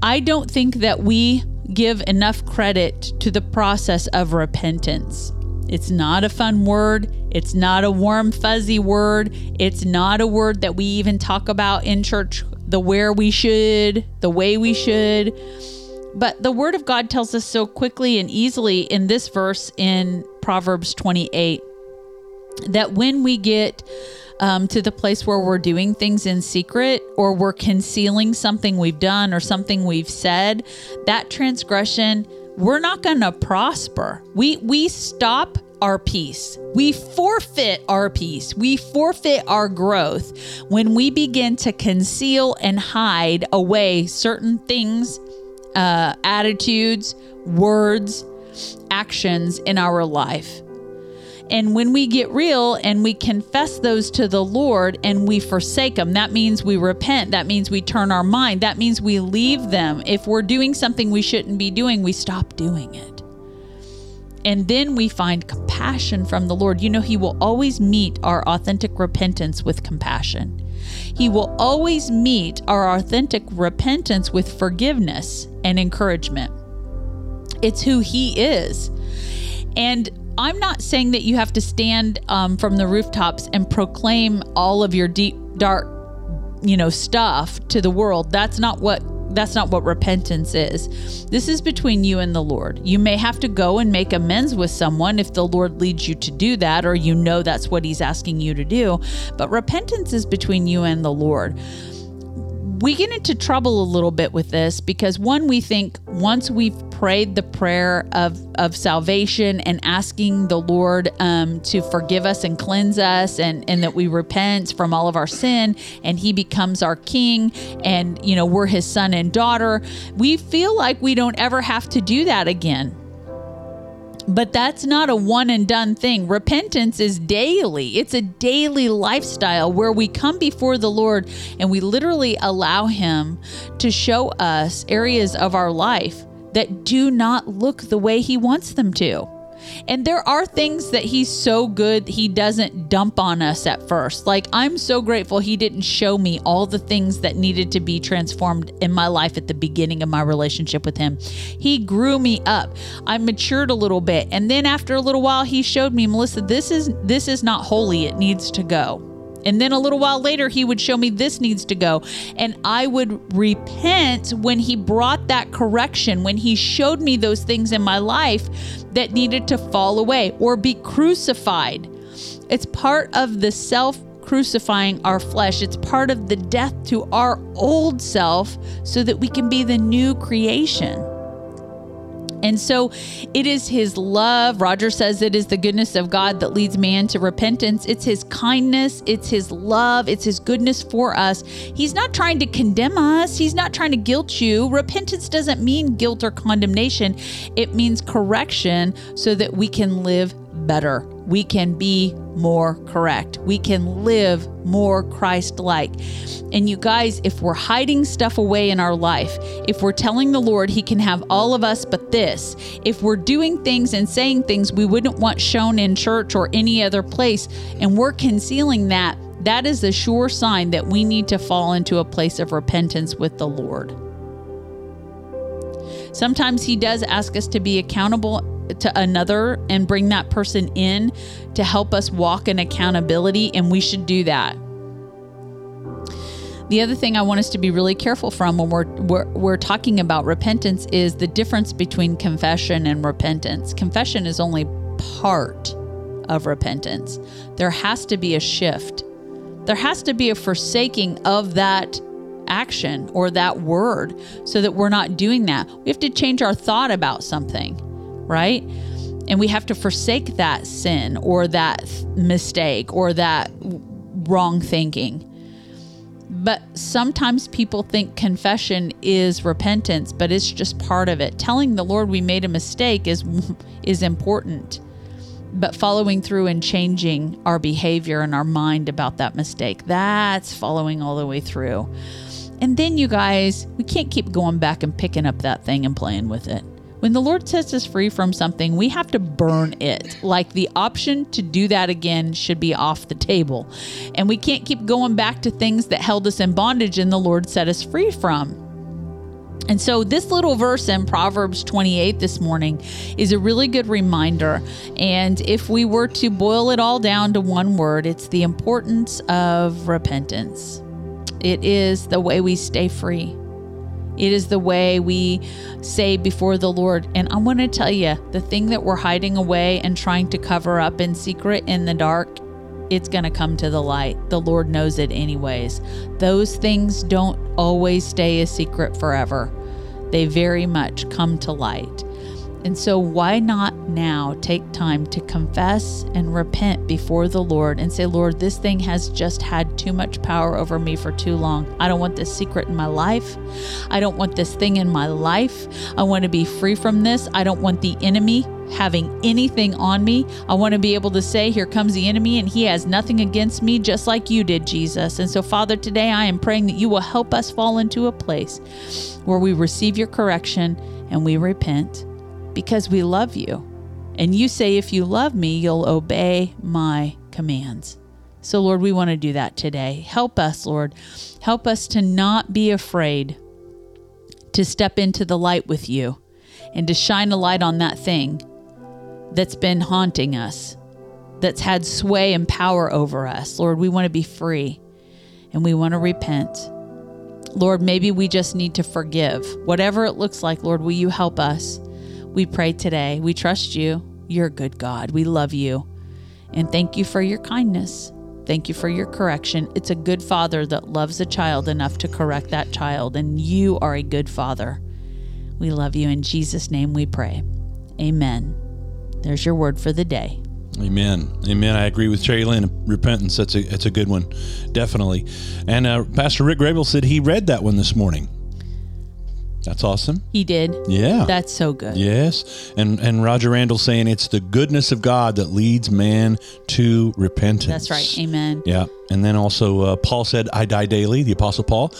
I don't think that we give enough credit to the process of repentance. It's not a fun word. It's not a warm, fuzzy word. It's not a word that we even talk about in church the where we should, the way we should. But the word of God tells us so quickly and easily in this verse in Proverbs 28 that when we get um, to the place where we're doing things in secret or we're concealing something we've done or something we've said, that transgression, we're not going to prosper. We we stop our peace. We forfeit our peace. We forfeit our growth when we begin to conceal and hide away certain things, uh, attitudes, words, actions in our life. And when we get real and we confess those to the Lord and we forsake them, that means we repent. That means we turn our mind. That means we leave them. If we're doing something we shouldn't be doing, we stop doing it. And then we find compassion from the Lord. You know, He will always meet our authentic repentance with compassion. He will always meet our authentic repentance with forgiveness and encouragement. It's who He is. And I'm not saying that you have to stand um, from the rooftops and proclaim all of your deep, dark, you know, stuff to the world. That's not what that's not what repentance is. This is between you and the Lord. You may have to go and make amends with someone if the Lord leads you to do that or you know that's what he's asking you to do, but repentance is between you and the Lord we get into trouble a little bit with this because one, we think once we've prayed the prayer of, of salvation and asking the Lord um, to forgive us and cleanse us and, and that we repent from all of our sin and he becomes our king and, you know, we're his son and daughter, we feel like we don't ever have to do that again. But that's not a one and done thing. Repentance is daily, it's a daily lifestyle where we come before the Lord and we literally allow Him to show us areas of our life that do not look the way He wants them to. And there are things that he's so good, he doesn't dump on us at first. Like, I'm so grateful he didn't show me all the things that needed to be transformed in my life at the beginning of my relationship with him. He grew me up. I matured a little bit. And then after a little while, he showed me, Melissa, this is this is not holy. It needs to go. And then a little while later, he would show me this needs to go. And I would repent when he brought that correction, when he showed me those things in my life that needed to fall away or be crucified. It's part of the self crucifying our flesh. It's part of the death to our old self so that we can be the new creation. And so it is his love. Roger says it is the goodness of God that leads man to repentance. It's his kindness, it's his love, it's his goodness for us. He's not trying to condemn us, he's not trying to guilt you. Repentance doesn't mean guilt or condemnation, it means correction so that we can live better. We can be more correct. We can live more Christ like. And you guys, if we're hiding stuff away in our life, if we're telling the Lord He can have all of us but this, if we're doing things and saying things we wouldn't want shown in church or any other place, and we're concealing that, that is a sure sign that we need to fall into a place of repentance with the Lord. Sometimes He does ask us to be accountable to another and bring that person in to help us walk in accountability, and we should do that. The other thing I want us to be really careful from when we're, we're, we're talking about repentance is the difference between confession and repentance. Confession is only part of repentance. There has to be a shift. There has to be a forsaking of that action or that word so that we're not doing that. We have to change our thought about something right? And we have to forsake that sin or that mistake or that wrong thinking. But sometimes people think confession is repentance, but it's just part of it. Telling the Lord we made a mistake is is important. But following through and changing our behavior and our mind about that mistake, that's following all the way through. And then you guys, we can't keep going back and picking up that thing and playing with it When the Lord sets us free from something, we have to burn it. Like the option to do that again should be off the table. And we can't keep going back to things that held us in bondage and the Lord set us free from. And so, this little verse in Proverbs 28 this morning is a really good reminder. And if we were to boil it all down to one word, it's the importance of repentance. It is the way we stay free. It is the way we say before the Lord. And I want to tell you the thing that we're hiding away and trying to cover up in secret in the dark, it's going to come to the light. The Lord knows it anyways. Those things don't always stay a secret forever, they very much come to light. And so, why not now take time to confess and repent before the Lord and say, Lord, this thing has just had too much power over me for too long. I don't want this secret in my life. I don't want this thing in my life. I want to be free from this. I don't want the enemy having anything on me. I want to be able to say, Here comes the enemy, and he has nothing against me, just like you did, Jesus. And so, Father, today I am praying that you will help us fall into a place where we receive your correction and we repent because we love you. And you say, if you love me, you'll obey my commands. So, Lord, we want to do that today. Help us, Lord. Help us to not be afraid to step into the light with you and to shine a light on that thing that's been haunting us, that's had sway and power over us. Lord, we want to be free and we want to repent. Lord, maybe we just need to forgive. Whatever it looks like, Lord, will you help us? We pray today. We trust you. You're a good God. We love you. And thank you for your kindness. Thank you for your correction. It's a good father that loves a child enough to correct that child, and you are a good father. We love you. In Jesus' name we pray. Amen. There's your word for the day. Amen. Amen. I agree with Terry Lynn. Repentance, that's a, that's a good one. Definitely. And uh, Pastor Rick Grable said he read that one this morning. That's awesome. He did. Yeah. That's so good. Yes. And and Roger Randall saying it's the goodness of God that leads man to repentance. That's right. Amen. Yeah. And then also uh, Paul said, I die daily, the Apostle Paul.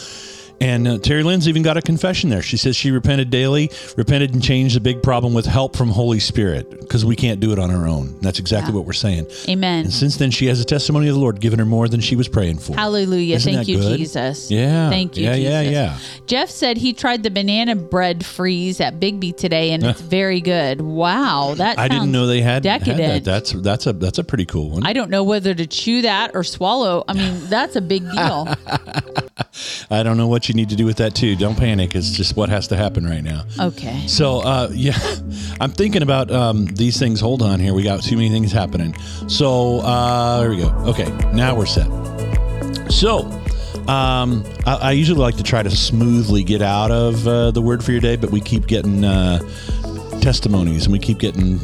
And uh, Terry Lynn's even got a confession there. She says she repented daily, repented and changed the big problem with help from Holy Spirit because we can't do it on our own. That's exactly Yeah. what we're saying. Amen. And since then, she has a testimony of the Lord giving her more than she was praying for. Hallelujah. Isn't Thank you, good? Jesus. Yeah. Thank you, Yeah, yeah, Jesus. yeah. Jeff said he tried the banana bread freeze at Biggby today and it's very good. Wow. That I didn't know they had, had decadent. that. That's that's a that's a pretty cool one. I don't know whether to chew that or swallow. I mean, that's a big deal. I don't know what you need to do with that too. Don't panic. It's just what has to happen right now. Okay. So, uh, yeah, I'm thinking about um, these things. Hold on here. We got too many things happening. So, uh, there we go. Okay, now we're set. So, um, I, I usually like to try to smoothly get out of uh, the word for your day, but we keep getting uh, testimonies and we keep getting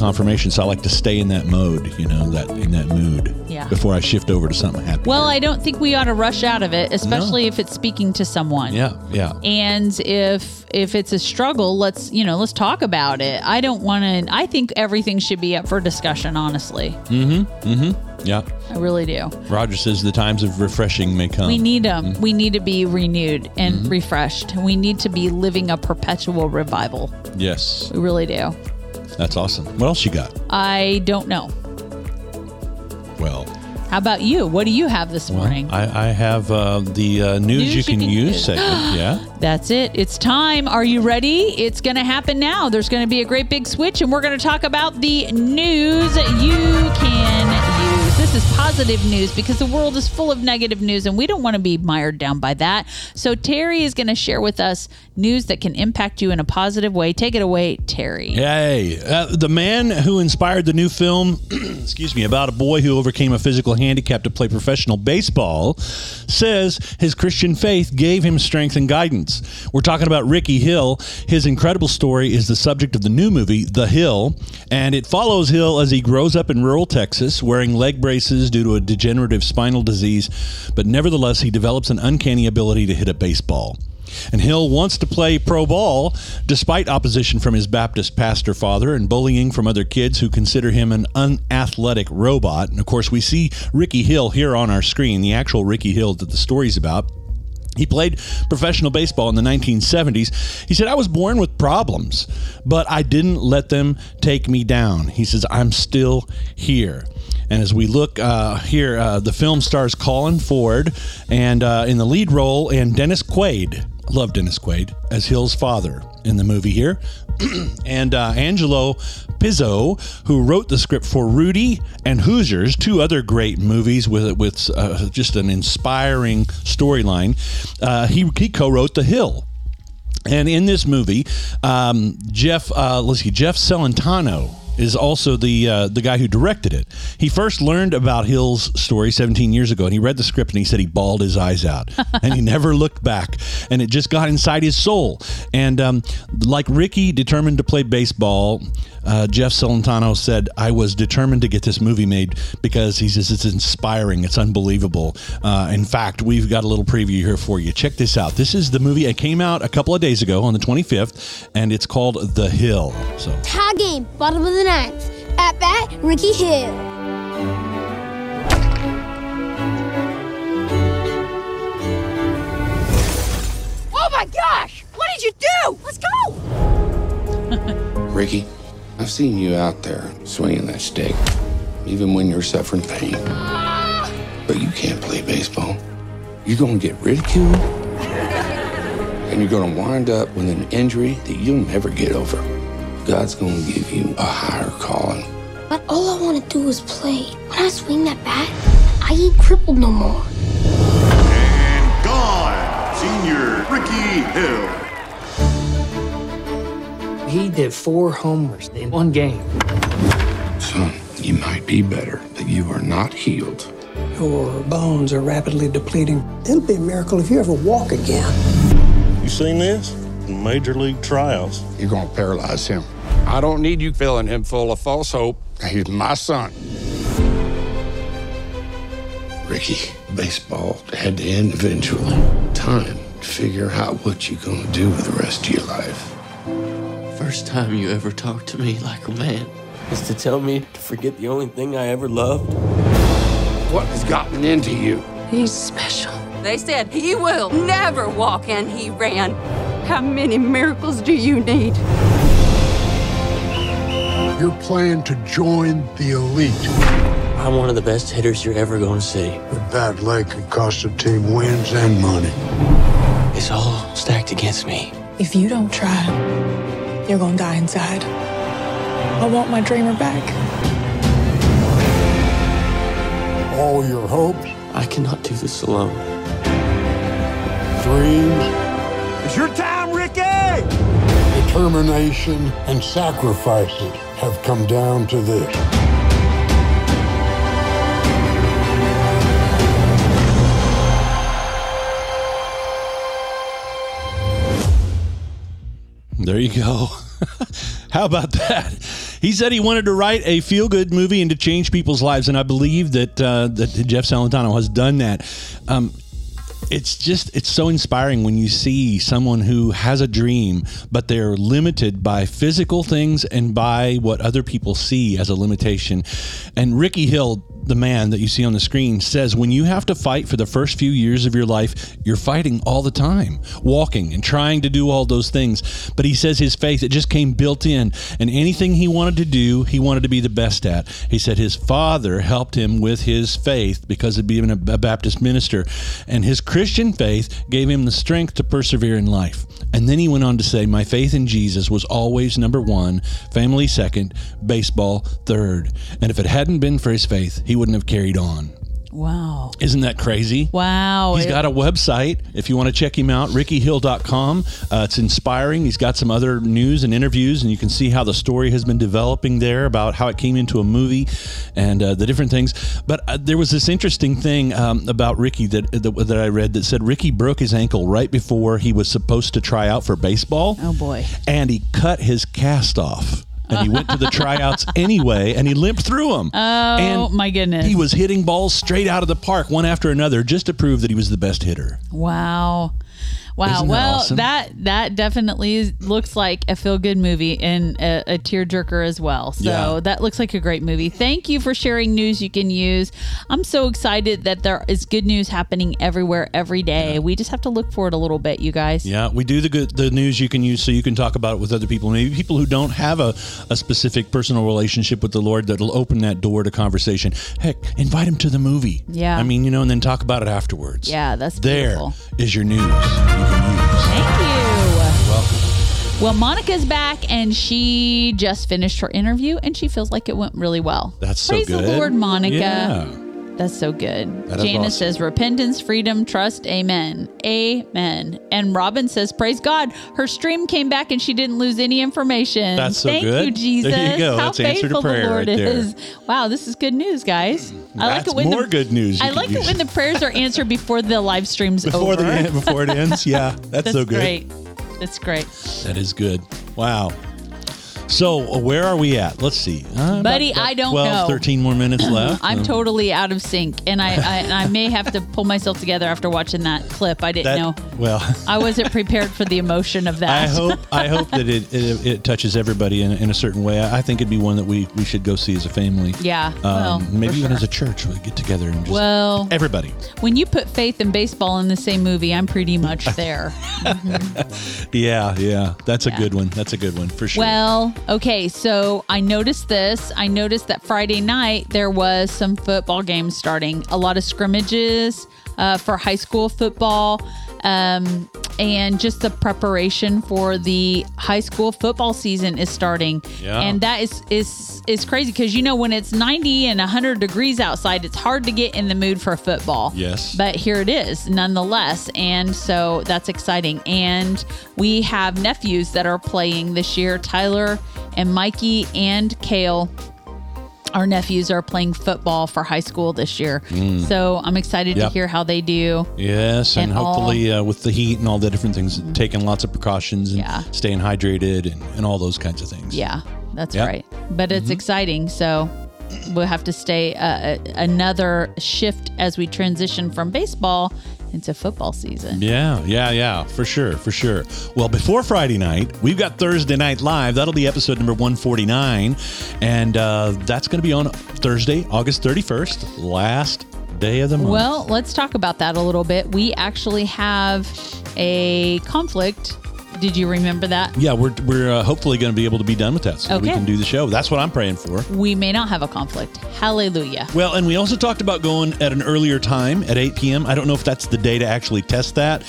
confirmation. So I like to stay in that mode, you know, that in that mood Yeah. before I shift over to something happy. Well, I don't think we ought to rush out of it, especially if it's speaking to someone. yeah, yeah. And if if it's a struggle, let's you know let's talk about it. I don't want to. I think everything should be up for discussion. Honestly, Mm-hmm. Mm-hmm. Yeah. I really do. Roger says the times of refreshing may come. We need them. Mm-hmm. We need to be renewed and refreshed. We need to be living a perpetual revival. yes. We really do. That's awesome. What else you got? I don't know. Well, How about you? What do you have this morning? I, I have uh, the uh, news, you can, use segment. Yeah. That's it. It's time. Are you ready? It's going to happen now. There's going to be a great big switch, and we're going to talk about the news you can use. This is positive news because the world is full of negative news, and we don't want to be mired down by that. So, Terry is going to share with us news that can impact you in a positive way. Take it away, Terry. Yay. Uh, the man who inspired the new film, excuse me, about a boy who overcame a physical handicap to play professional baseball, says his Christian faith gave him strength and guidance. We're talking about Ricky Hill. His incredible story is the subject of the new movie, The Hill, and it follows Hill as he grows up in rural Texas wearing leg braces due to a degenerative spinal disease, but nevertheless, he develops an uncanny ability to hit a baseball. And Hill wants to play pro ball despite opposition from his Baptist pastor father and bullying from other kids who consider him an unathletic robot. And of course, we see Ricky Hill here on our screen, the actual Ricky Hill that the story's about. He played professional baseball in the 1970s. He said, I was born with problems, but I didn't let them take me down. He says, I'm still here. And as we look uh, here, uh, the film stars Colin Ford and uh, in the lead role, and Dennis Quaid. Love Dennis Quaid as Hill's father in the movie here. and uh, Angelo Pizzo, who wrote the script for Rudy and Hoosiers, two other great movies with with uh, just an inspiring storyline. Uh, he he co-wrote The Hill. And in this movie, um, Jeff, uh, let's see, Jeff Celentano is also the uh, the guy who directed it. He first learned about Hill's story 17 years ago, and he read the script and he said he bawled his eyes out, and he never looked back, and it just got inside his soul. And um, like Ricky, determined to play baseball, uh, Jeff Celentano said, "I was determined to get this movie made because he says it's inspiring, it's unbelievable." Uh, in fact, we've got a little preview here for you. Check this out. This is the movie. It came out a couple of days ago on the 25th, and it's called The Hill. So Tie game, bottom of the ninth. At bat, Ricky Hill. Oh my gosh! What did you do? Let's go! Ricky, I've seen you out there swinging that stick, even when you're suffering pain. But you can't play baseball. You're going to get ridiculed, and you're going to wind up with an injury that you'll never get over. God's going to give you a higher calling. But all I want to do is play. When I swing that bat, I ain't crippled no more. And gone, senior Ricky Hill. He did four homers in one game. Son, you might be better, but you are not healed. Your bones are rapidly depleting. It'll be a miracle if you ever walk again. You seen this? Major league trials. You're going to paralyze him. I don't need you filling him full of false hope. He's my son. Ricky, baseball had to end eventually. Time to figure out what you're going to do with the rest of your life. First time you ever talked to me like a man is to tell me to forget the only thing I ever loved. What has gotten into you? He's special. They said he will never walk, and he ran. How many miracles do you need? You're planning to join the elite. I'm one of the best hitters you're ever going to see. A bad leg could cost a team wins and money. It's all stacked against me. If you don't try, you're going to die inside. I want my dreamer back. All your hopes, I cannot do this alone. dreams, It's your time, Ricky! determination, and sacrifices have come down to this. There you go. How about that? He said he wanted to write a feel-good movie and to change people's lives, and I believe that uh, that Jeff Celentano has done that. Um, it's just it's so inspiring when you see someone who has a dream but they're limited by physical things and by what other people see as a limitation and ricky hill the man that you see on the screen says when you have to fight for the first few years of your life you're fighting all the time walking and trying to do all those things. But he says his faith it just came built in. And anything he wanted to do he wanted to be the best at. He said his father helped him with his faith because of being a baptist minister. And his christian faith gave him the strength to persevere in life. And then he went on to say my faith in jesus was always number one family second baseball third. And if it hadn't been for his faith he wouldn't have carried on Wow. isn't that crazy Wow. He's got a website if you want to check him out, rickyhill.com. Uh, it's inspiring. He's got some other news and interviews, and you can see how the story has been developing there about how it came into a movie and uh, the different things. But uh, there was this interesting thing um, about Ricky that, that that I read that said Ricky broke his ankle right before he was supposed to try out for baseball. Oh, boy. And he cut his cast off. And he went to the tryouts anyway, and he limped through them. Oh, and my goodness. He was hitting balls straight out of the park, one after another, just to prove that he was the best hitter. Wow. Wow. That well, awesome? that that definitely is, looks like a feel good movie and a, a tearjerker as well. So Yeah. that looks like a great movie. Thank you for sharing news you can use. I'm so excited that there is good news happening everywhere every day. We just have to look for it a little bit, you guys. Yeah, we do the good the news you can use so you can talk about it with other people. Maybe people who don't have a, a specific personal relationship with the Lord that'll open that door to conversation. Heck, invite them to the movie. Yeah. I mean, you know, and then talk about it afterwards. Yeah, that's There beautiful. is your news. You can use. Thank you. Welcome. Well, Monica's back and she just finished her interview and she feels like it went really well. That's so Praise good. the Lord, Monica. Yeah. That's so good. That Janice awesome. says repentance, freedom, trust, amen. Amen. And Robin says, Praise God. Her stream came back and she didn't lose any information. That's so Thank good. you, Jesus. There you go. How That's faithful prayer the Lord right is. Wow, this is good news, guys. I like it when more the, good news I like it when the prayers are answered before the live stream's Before over. the before it ends. Yeah, that's, That's so good. great. That's great. That is good. Wow. So uh, where are we at? Let's see. Uh, Buddy, about- about I don't 12, know. 13 more minutes left. I'm Um, totally out of sync, and I, I and I may have to pull myself together after watching that clip. I didn't that- know. Well, I wasn't prepared for the emotion of that. I hope I hope that it, it, it touches everybody in, in a certain way. I I think it'd be one that we, we should go see as a family. Yeah, Um, well, maybe even sure. as a church, we get together and just Well, everybody. when you put faith and baseball in the same movie, I'm pretty much there. Yeah, yeah, that's a good one. That's a good one for sure. Well, okay, so I noticed this. I noticed that Friday night there was some football games starting, a lot of scrimmages uh, for high school football, um, and just the preparation for the high school football season is starting. Yeah. And that is is is crazy because you know when it's 90 and 100 degrees outside, it's hard to get in the mood for football. Yes. But here it is nonetheless. And so that's exciting. And we have nephews that are playing this year Tyler and Mikey and Kale. Our nephews are playing football for high school this year. Mm. So I'm excited to hear how they do. Yes, and, And all- hopefully uh, with the heat and all the different things, taking lots of precautions and Yeah. staying hydrated and, and all those kinds of things. Yeah, that's Yep. right. But it's exciting. So we'll have to stay uh, another shift as we transition from baseball into football season. Yeah, yeah, yeah, for sure, for sure. Well, before Friday night, we've got Thursday Night Live. That'll be episode number 149. And uh, that's going to be on Thursday, August 31st, last day of the month. Well, let's talk about that a little bit. We actually have a conflict. Did you remember that? yeah, we're, we're uh, hopefully going to be able to be done with that so that we can do the show. That's what I'm praying for. We may not have a conflict. Hallelujah. Well, and we also talked about going at an earlier time at 8 p.m. I don't know if that's the day to actually test that,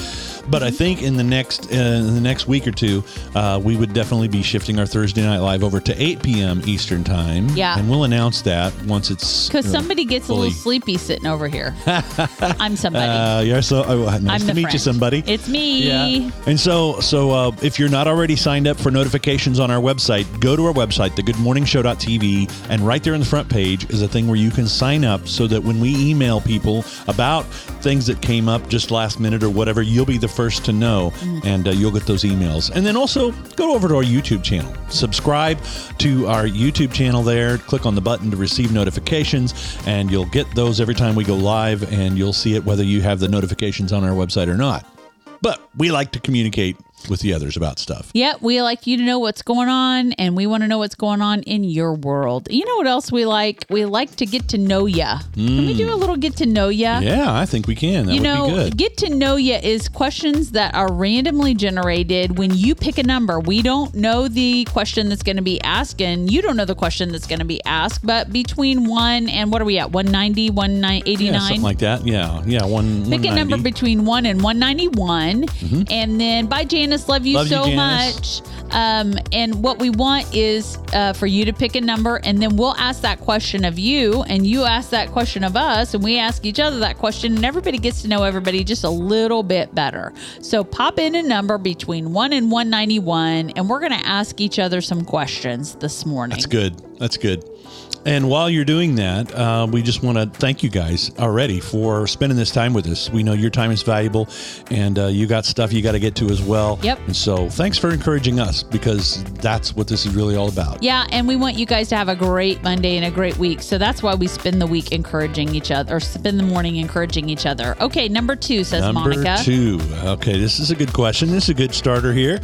but I think in the next uh, in the next week or two, uh, we would definitely be shifting our Thursday night live over to 8 p.m. Eastern time. Yeah. and we'll announce that once it's Because know, somebody gets a little sleepy sitting over here. I'm somebody. Uh, you're so oh, nice I'm to meet you, somebody. It's me. Yeah. And so, so uh, if you're not already signed up for notifications on our website, go to our website, thegoodmorningshow.tv, and right there in the front page is a thing where you can sign up so that when we email people about things that came up just last minute or whatever, you'll be the first to know Mm. and uh, you'll get those emails. And then also go over to our YouTube channel, subscribe to our YouTube channel there, click on the button to receive notifications, and you'll get those every time we go live, and you'll see it whether you have the notifications on our website or not. But we like to communicate with the others about stuff. Yeah, we like you to know what's going on, and we want to know what's going on in your world. You know what else we like? We like to get to know ya. Can we Mm. do a little get to know ya? Yeah, I think we can. That you would know, be good. get to know ya is questions that are randomly generated when you pick a number. We don't know the question that's going to be asked, and you don't know the question that's going to be asked. But between one and what are we at? 190, 189? yeah, something like that. Yeah, yeah. One. Pick a number between 1 and 191. And then by Janice, love you. Love you, so Janice. much. Um, and what we want is uh, for you to pick a number, and then we'll ask that question of you, and you ask that question of us, and we ask each other that question, and everybody gets to know everybody just a little bit better. So pop in a number between 1 and 191, and we're going to ask each other some questions this morning. That's good. That's good. And while you're doing that, uh, we just want to thank you guys already for spending this time with us. We know your time is valuable, and uh, you got stuff you got to get to as well. Yep. And so, thanks for encouraging us because that's what this is really all about. Yeah, and we want you guys to have a great Monday and a great week. So that's why we spend the week encouraging each other, or spend the morning encouraging each other. Okay, number two says Monica. Number two. Okay, this is a good question. This is a good starter here.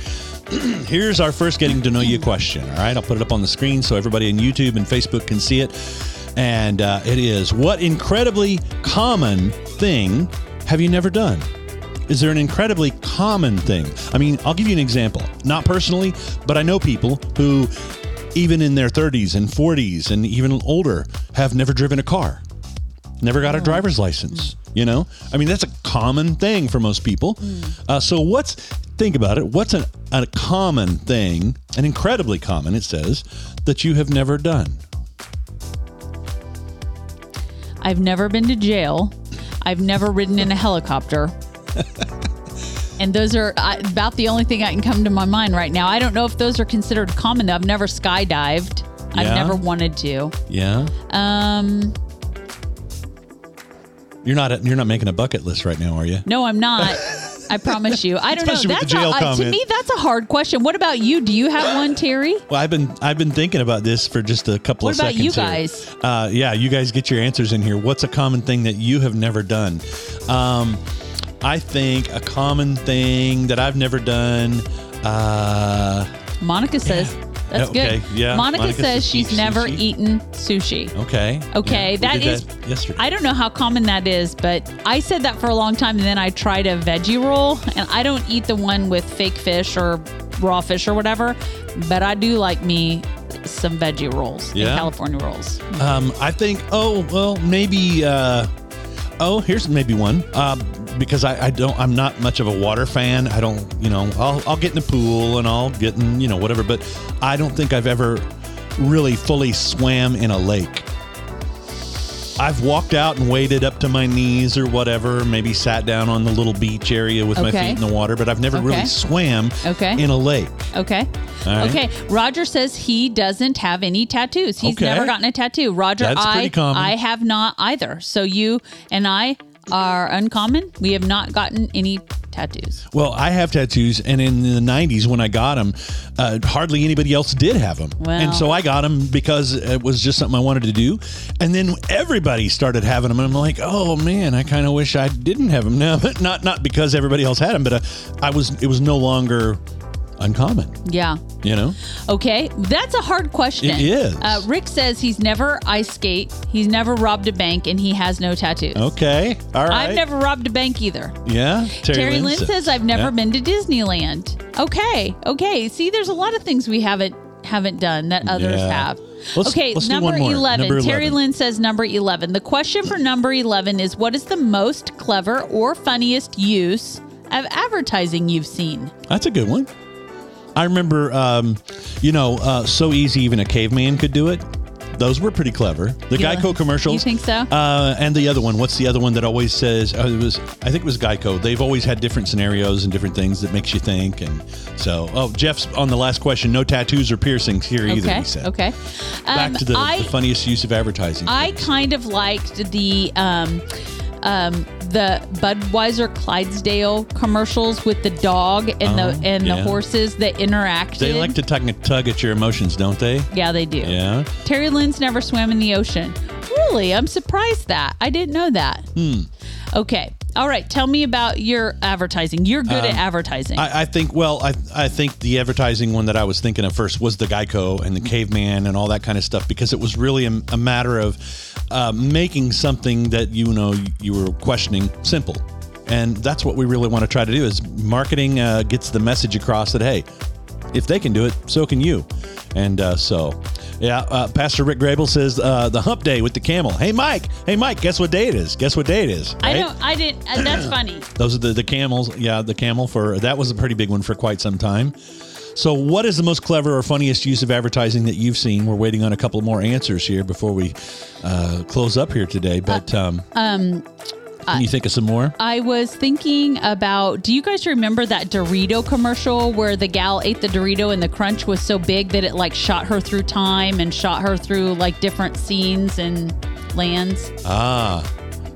Here's our first getting to know you question. All right, I'll put it up on the screen so everybody on YouTube and Facebook can see it. And uh, it is What incredibly common thing have you never done? Is there an incredibly common thing? I mean, I'll give you an example. Not personally, but I know people who, even in their 30s and 40s and even older, have never driven a car never got a driver's license you know i mean that's a common thing for most people uh, so what's think about it what's an, a common thing an incredibly common it says that you have never done I've never been to jail. I've never ridden in a helicopter. and those are about the only thing I can come to my mind right now. I don't know if those are considered common though. I've never skydived. I've never wanted to. yeah Um, you're not you're not making a bucket list right now are you no, I'm not. I promise you. I don't Especially know. That's a, uh, to me. That's a hard question. What about you? Do you have one, Terry? well i've been i've been thinking about this for just a couple What of about you guys? uh, yeah you guys get your answers in here what's a common thing that you have never done um, i think a common thing that i've never done uh, Monica says that's Okay, good. yeah, Monica, Monica says she's eat never sushi. eaten sushi. okay Okay, Yeah, we that yesterday I don't know how common that is, but I said that for a long time, and then I tried a veggie roll, and I don't eat the one with fake fish or raw fish or whatever, but I do like me some veggie rolls, Yeah? California rolls. Um, I think. Oh well, maybe. Uh, oh, here's maybe one. Uh, because I, I don't. I'm not much of a water fan. I don't. You know, I'll I'll get in the pool and I'll get in. You know, whatever. But I don't think I've ever really fully swam in a lake. I've walked out and waded up to my knees or whatever, maybe sat down on the little beach area with my feet in the water, but I've never Okay. really swam Okay. in a lake. Okay. Right. Okay. Roger says he doesn't have any tattoos. He's Okay. never gotten a tattoo. Roger, That's I. I have not either. So you and I are uncommon. We have not gotten any tattoos. Well, I have tattoos, and in the '90s when I got them, uh, hardly anybody else did have them, Well. and so I got them because it was just something I wanted to do. And then everybody started having them, and I'm like, oh man, I kind of wish I didn't have them now. Not not because everybody else had them, but uh, I was it was no longer uncommon. Yeah. You know, Okay, that's a hard question. It is. Uh, Rick says he's never ice skate, he's never robbed a bank, and he has no tattoos. okay, all right, I've never robbed a bank either. yeah. Terry, Lynn says I've never Yeah. been to Disneyland. Okay, okay. See, there's a lot of things we haven't haven't done that others Yeah. have. Let's- okay, let's do number, one more. 11. Number Terry Lynn says number 11. The question for number 11 is what is the most clever or funniest use of advertising you've seen? That's a good one. I remember, um, you know, uh, so easy even a caveman could do it. Those were pretty clever. The Yeah. Geico commercials. You think so? Uh, and the other one, what's the other one that always says? Uh, it was, I think it was Geico. They've always had different scenarios and different things that makes you think. And so, oh, Jeff's on the last question. No tattoos or piercings here either. okay, He said. okay. Back Um, to the, I, the funniest use of advertising. I kind of liked the um, um, the Budweiser Clydesdale commercials with the dog and Oh, the and yeah. the horses that interact. they like to tug, tug at your emotions, don't they? Yeah, they do. Yeah. Terry Lynn's never swam in the ocean. Really? I'm surprised that. I didn't know that. Hmm. Okay. All right. Tell me about your advertising. You're good at Um, advertising. I, I think. Well, I I think the advertising one that I was thinking of first was the Geico and the caveman and all that kind of stuff because it was really a, a matter of uh, making something that you know you were questioning simple, and that's what we really want to try to do. Is marketing uh, gets the message across that hey, if they can do it, so can you, and uh, so. Yeah, uh, Pastor Rick Grable says uh, the hump day with the camel. Hey, Mike. Hey, Mike. Guess what day it is? Guess what day it is? I right? don't. I didn't. Uh, that's funny. Those are the, the camels. Yeah, the camel for that was a pretty big one for quite some time. So, what is the most clever or funniest use of advertising that you've seen? We're waiting on a couple more answers here before we uh, close up here today. But um, Um, Can you think of some more? I was thinking about do you guys remember that Dorito commercial where the gal ate the Dorito and the crunch was so big that it like shot her through time and shot her through like different scenes and lands? Ah.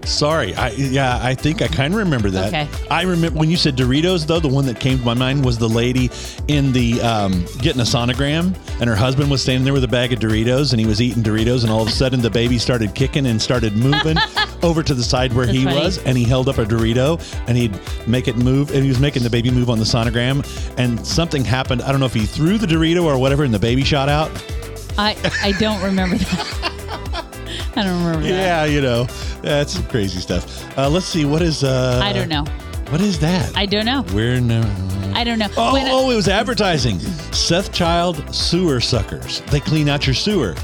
Sorry, I yeah, I think I kind of remember that. Okay. I remember when you said Doritos, though. The one that came to my mind was the lady in the um, getting a sonogram, and her husband was standing there with a bag of Doritos, and he was eating Doritos, and all of a sudden the baby started kicking and started moving over to the side where That's he funny. was, and he held up a Dorito, and he'd make it move, and he was making the baby move on the sonogram, and something happened. I don't know if he threw the Dorito or whatever, and the baby shot out. I I don't remember that. I don't remember that. Yeah, you know, that's some crazy stuff. Uh, let's see, what is uh I don't know. What is that? I don't know. We're no. I don't know. Oh, When- oh, it was advertising. Seth Child sewer suckers. They clean out your sewer.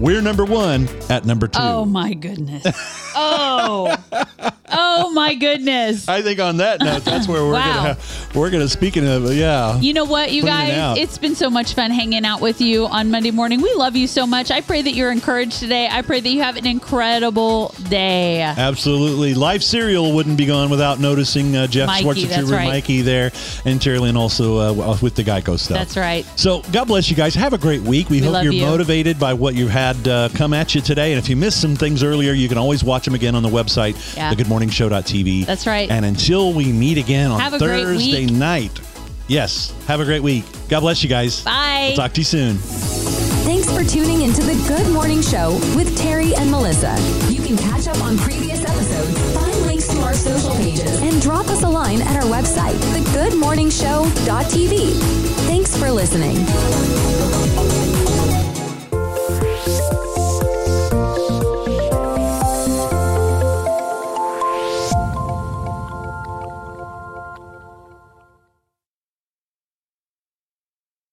We're number one at number two. Oh my goodness. Oh. Oh my goodness. I think on that note, that's where we're Wow. gonna have, we're gonna speaking of yeah. You know what, you guys? out. It's been so much fun hanging out with you on Monday morning. We love you so much. I pray that you're encouraged today. I pray that you have an incredible day. Absolutely. Life Cereal wouldn't be gone without noticing uh, Jeff Mikey, Schwartzer, that's right. Mikey there, and Terry Lynn also uh, with the Geico stuff. That's right. So God bless you guys. Have a great week. We, We hope you're you. motivated by what you had uh, come at you today. And if you missed some things earlier, you can always watch them again on the website, Yeah. thegoodmorningshow.tv. That's right. And until we meet again on Have a great Thursday night. Yes. Have a great week. God bless you guys. Bye. We'll talk to you soon. Thanks for tuning into the Good Morning Show with Terry and Melissa. You can catch up on previous episodes, find links to our social pages, and drop us a line at our website, thegoodmorningshow.tv. Thanks for listening.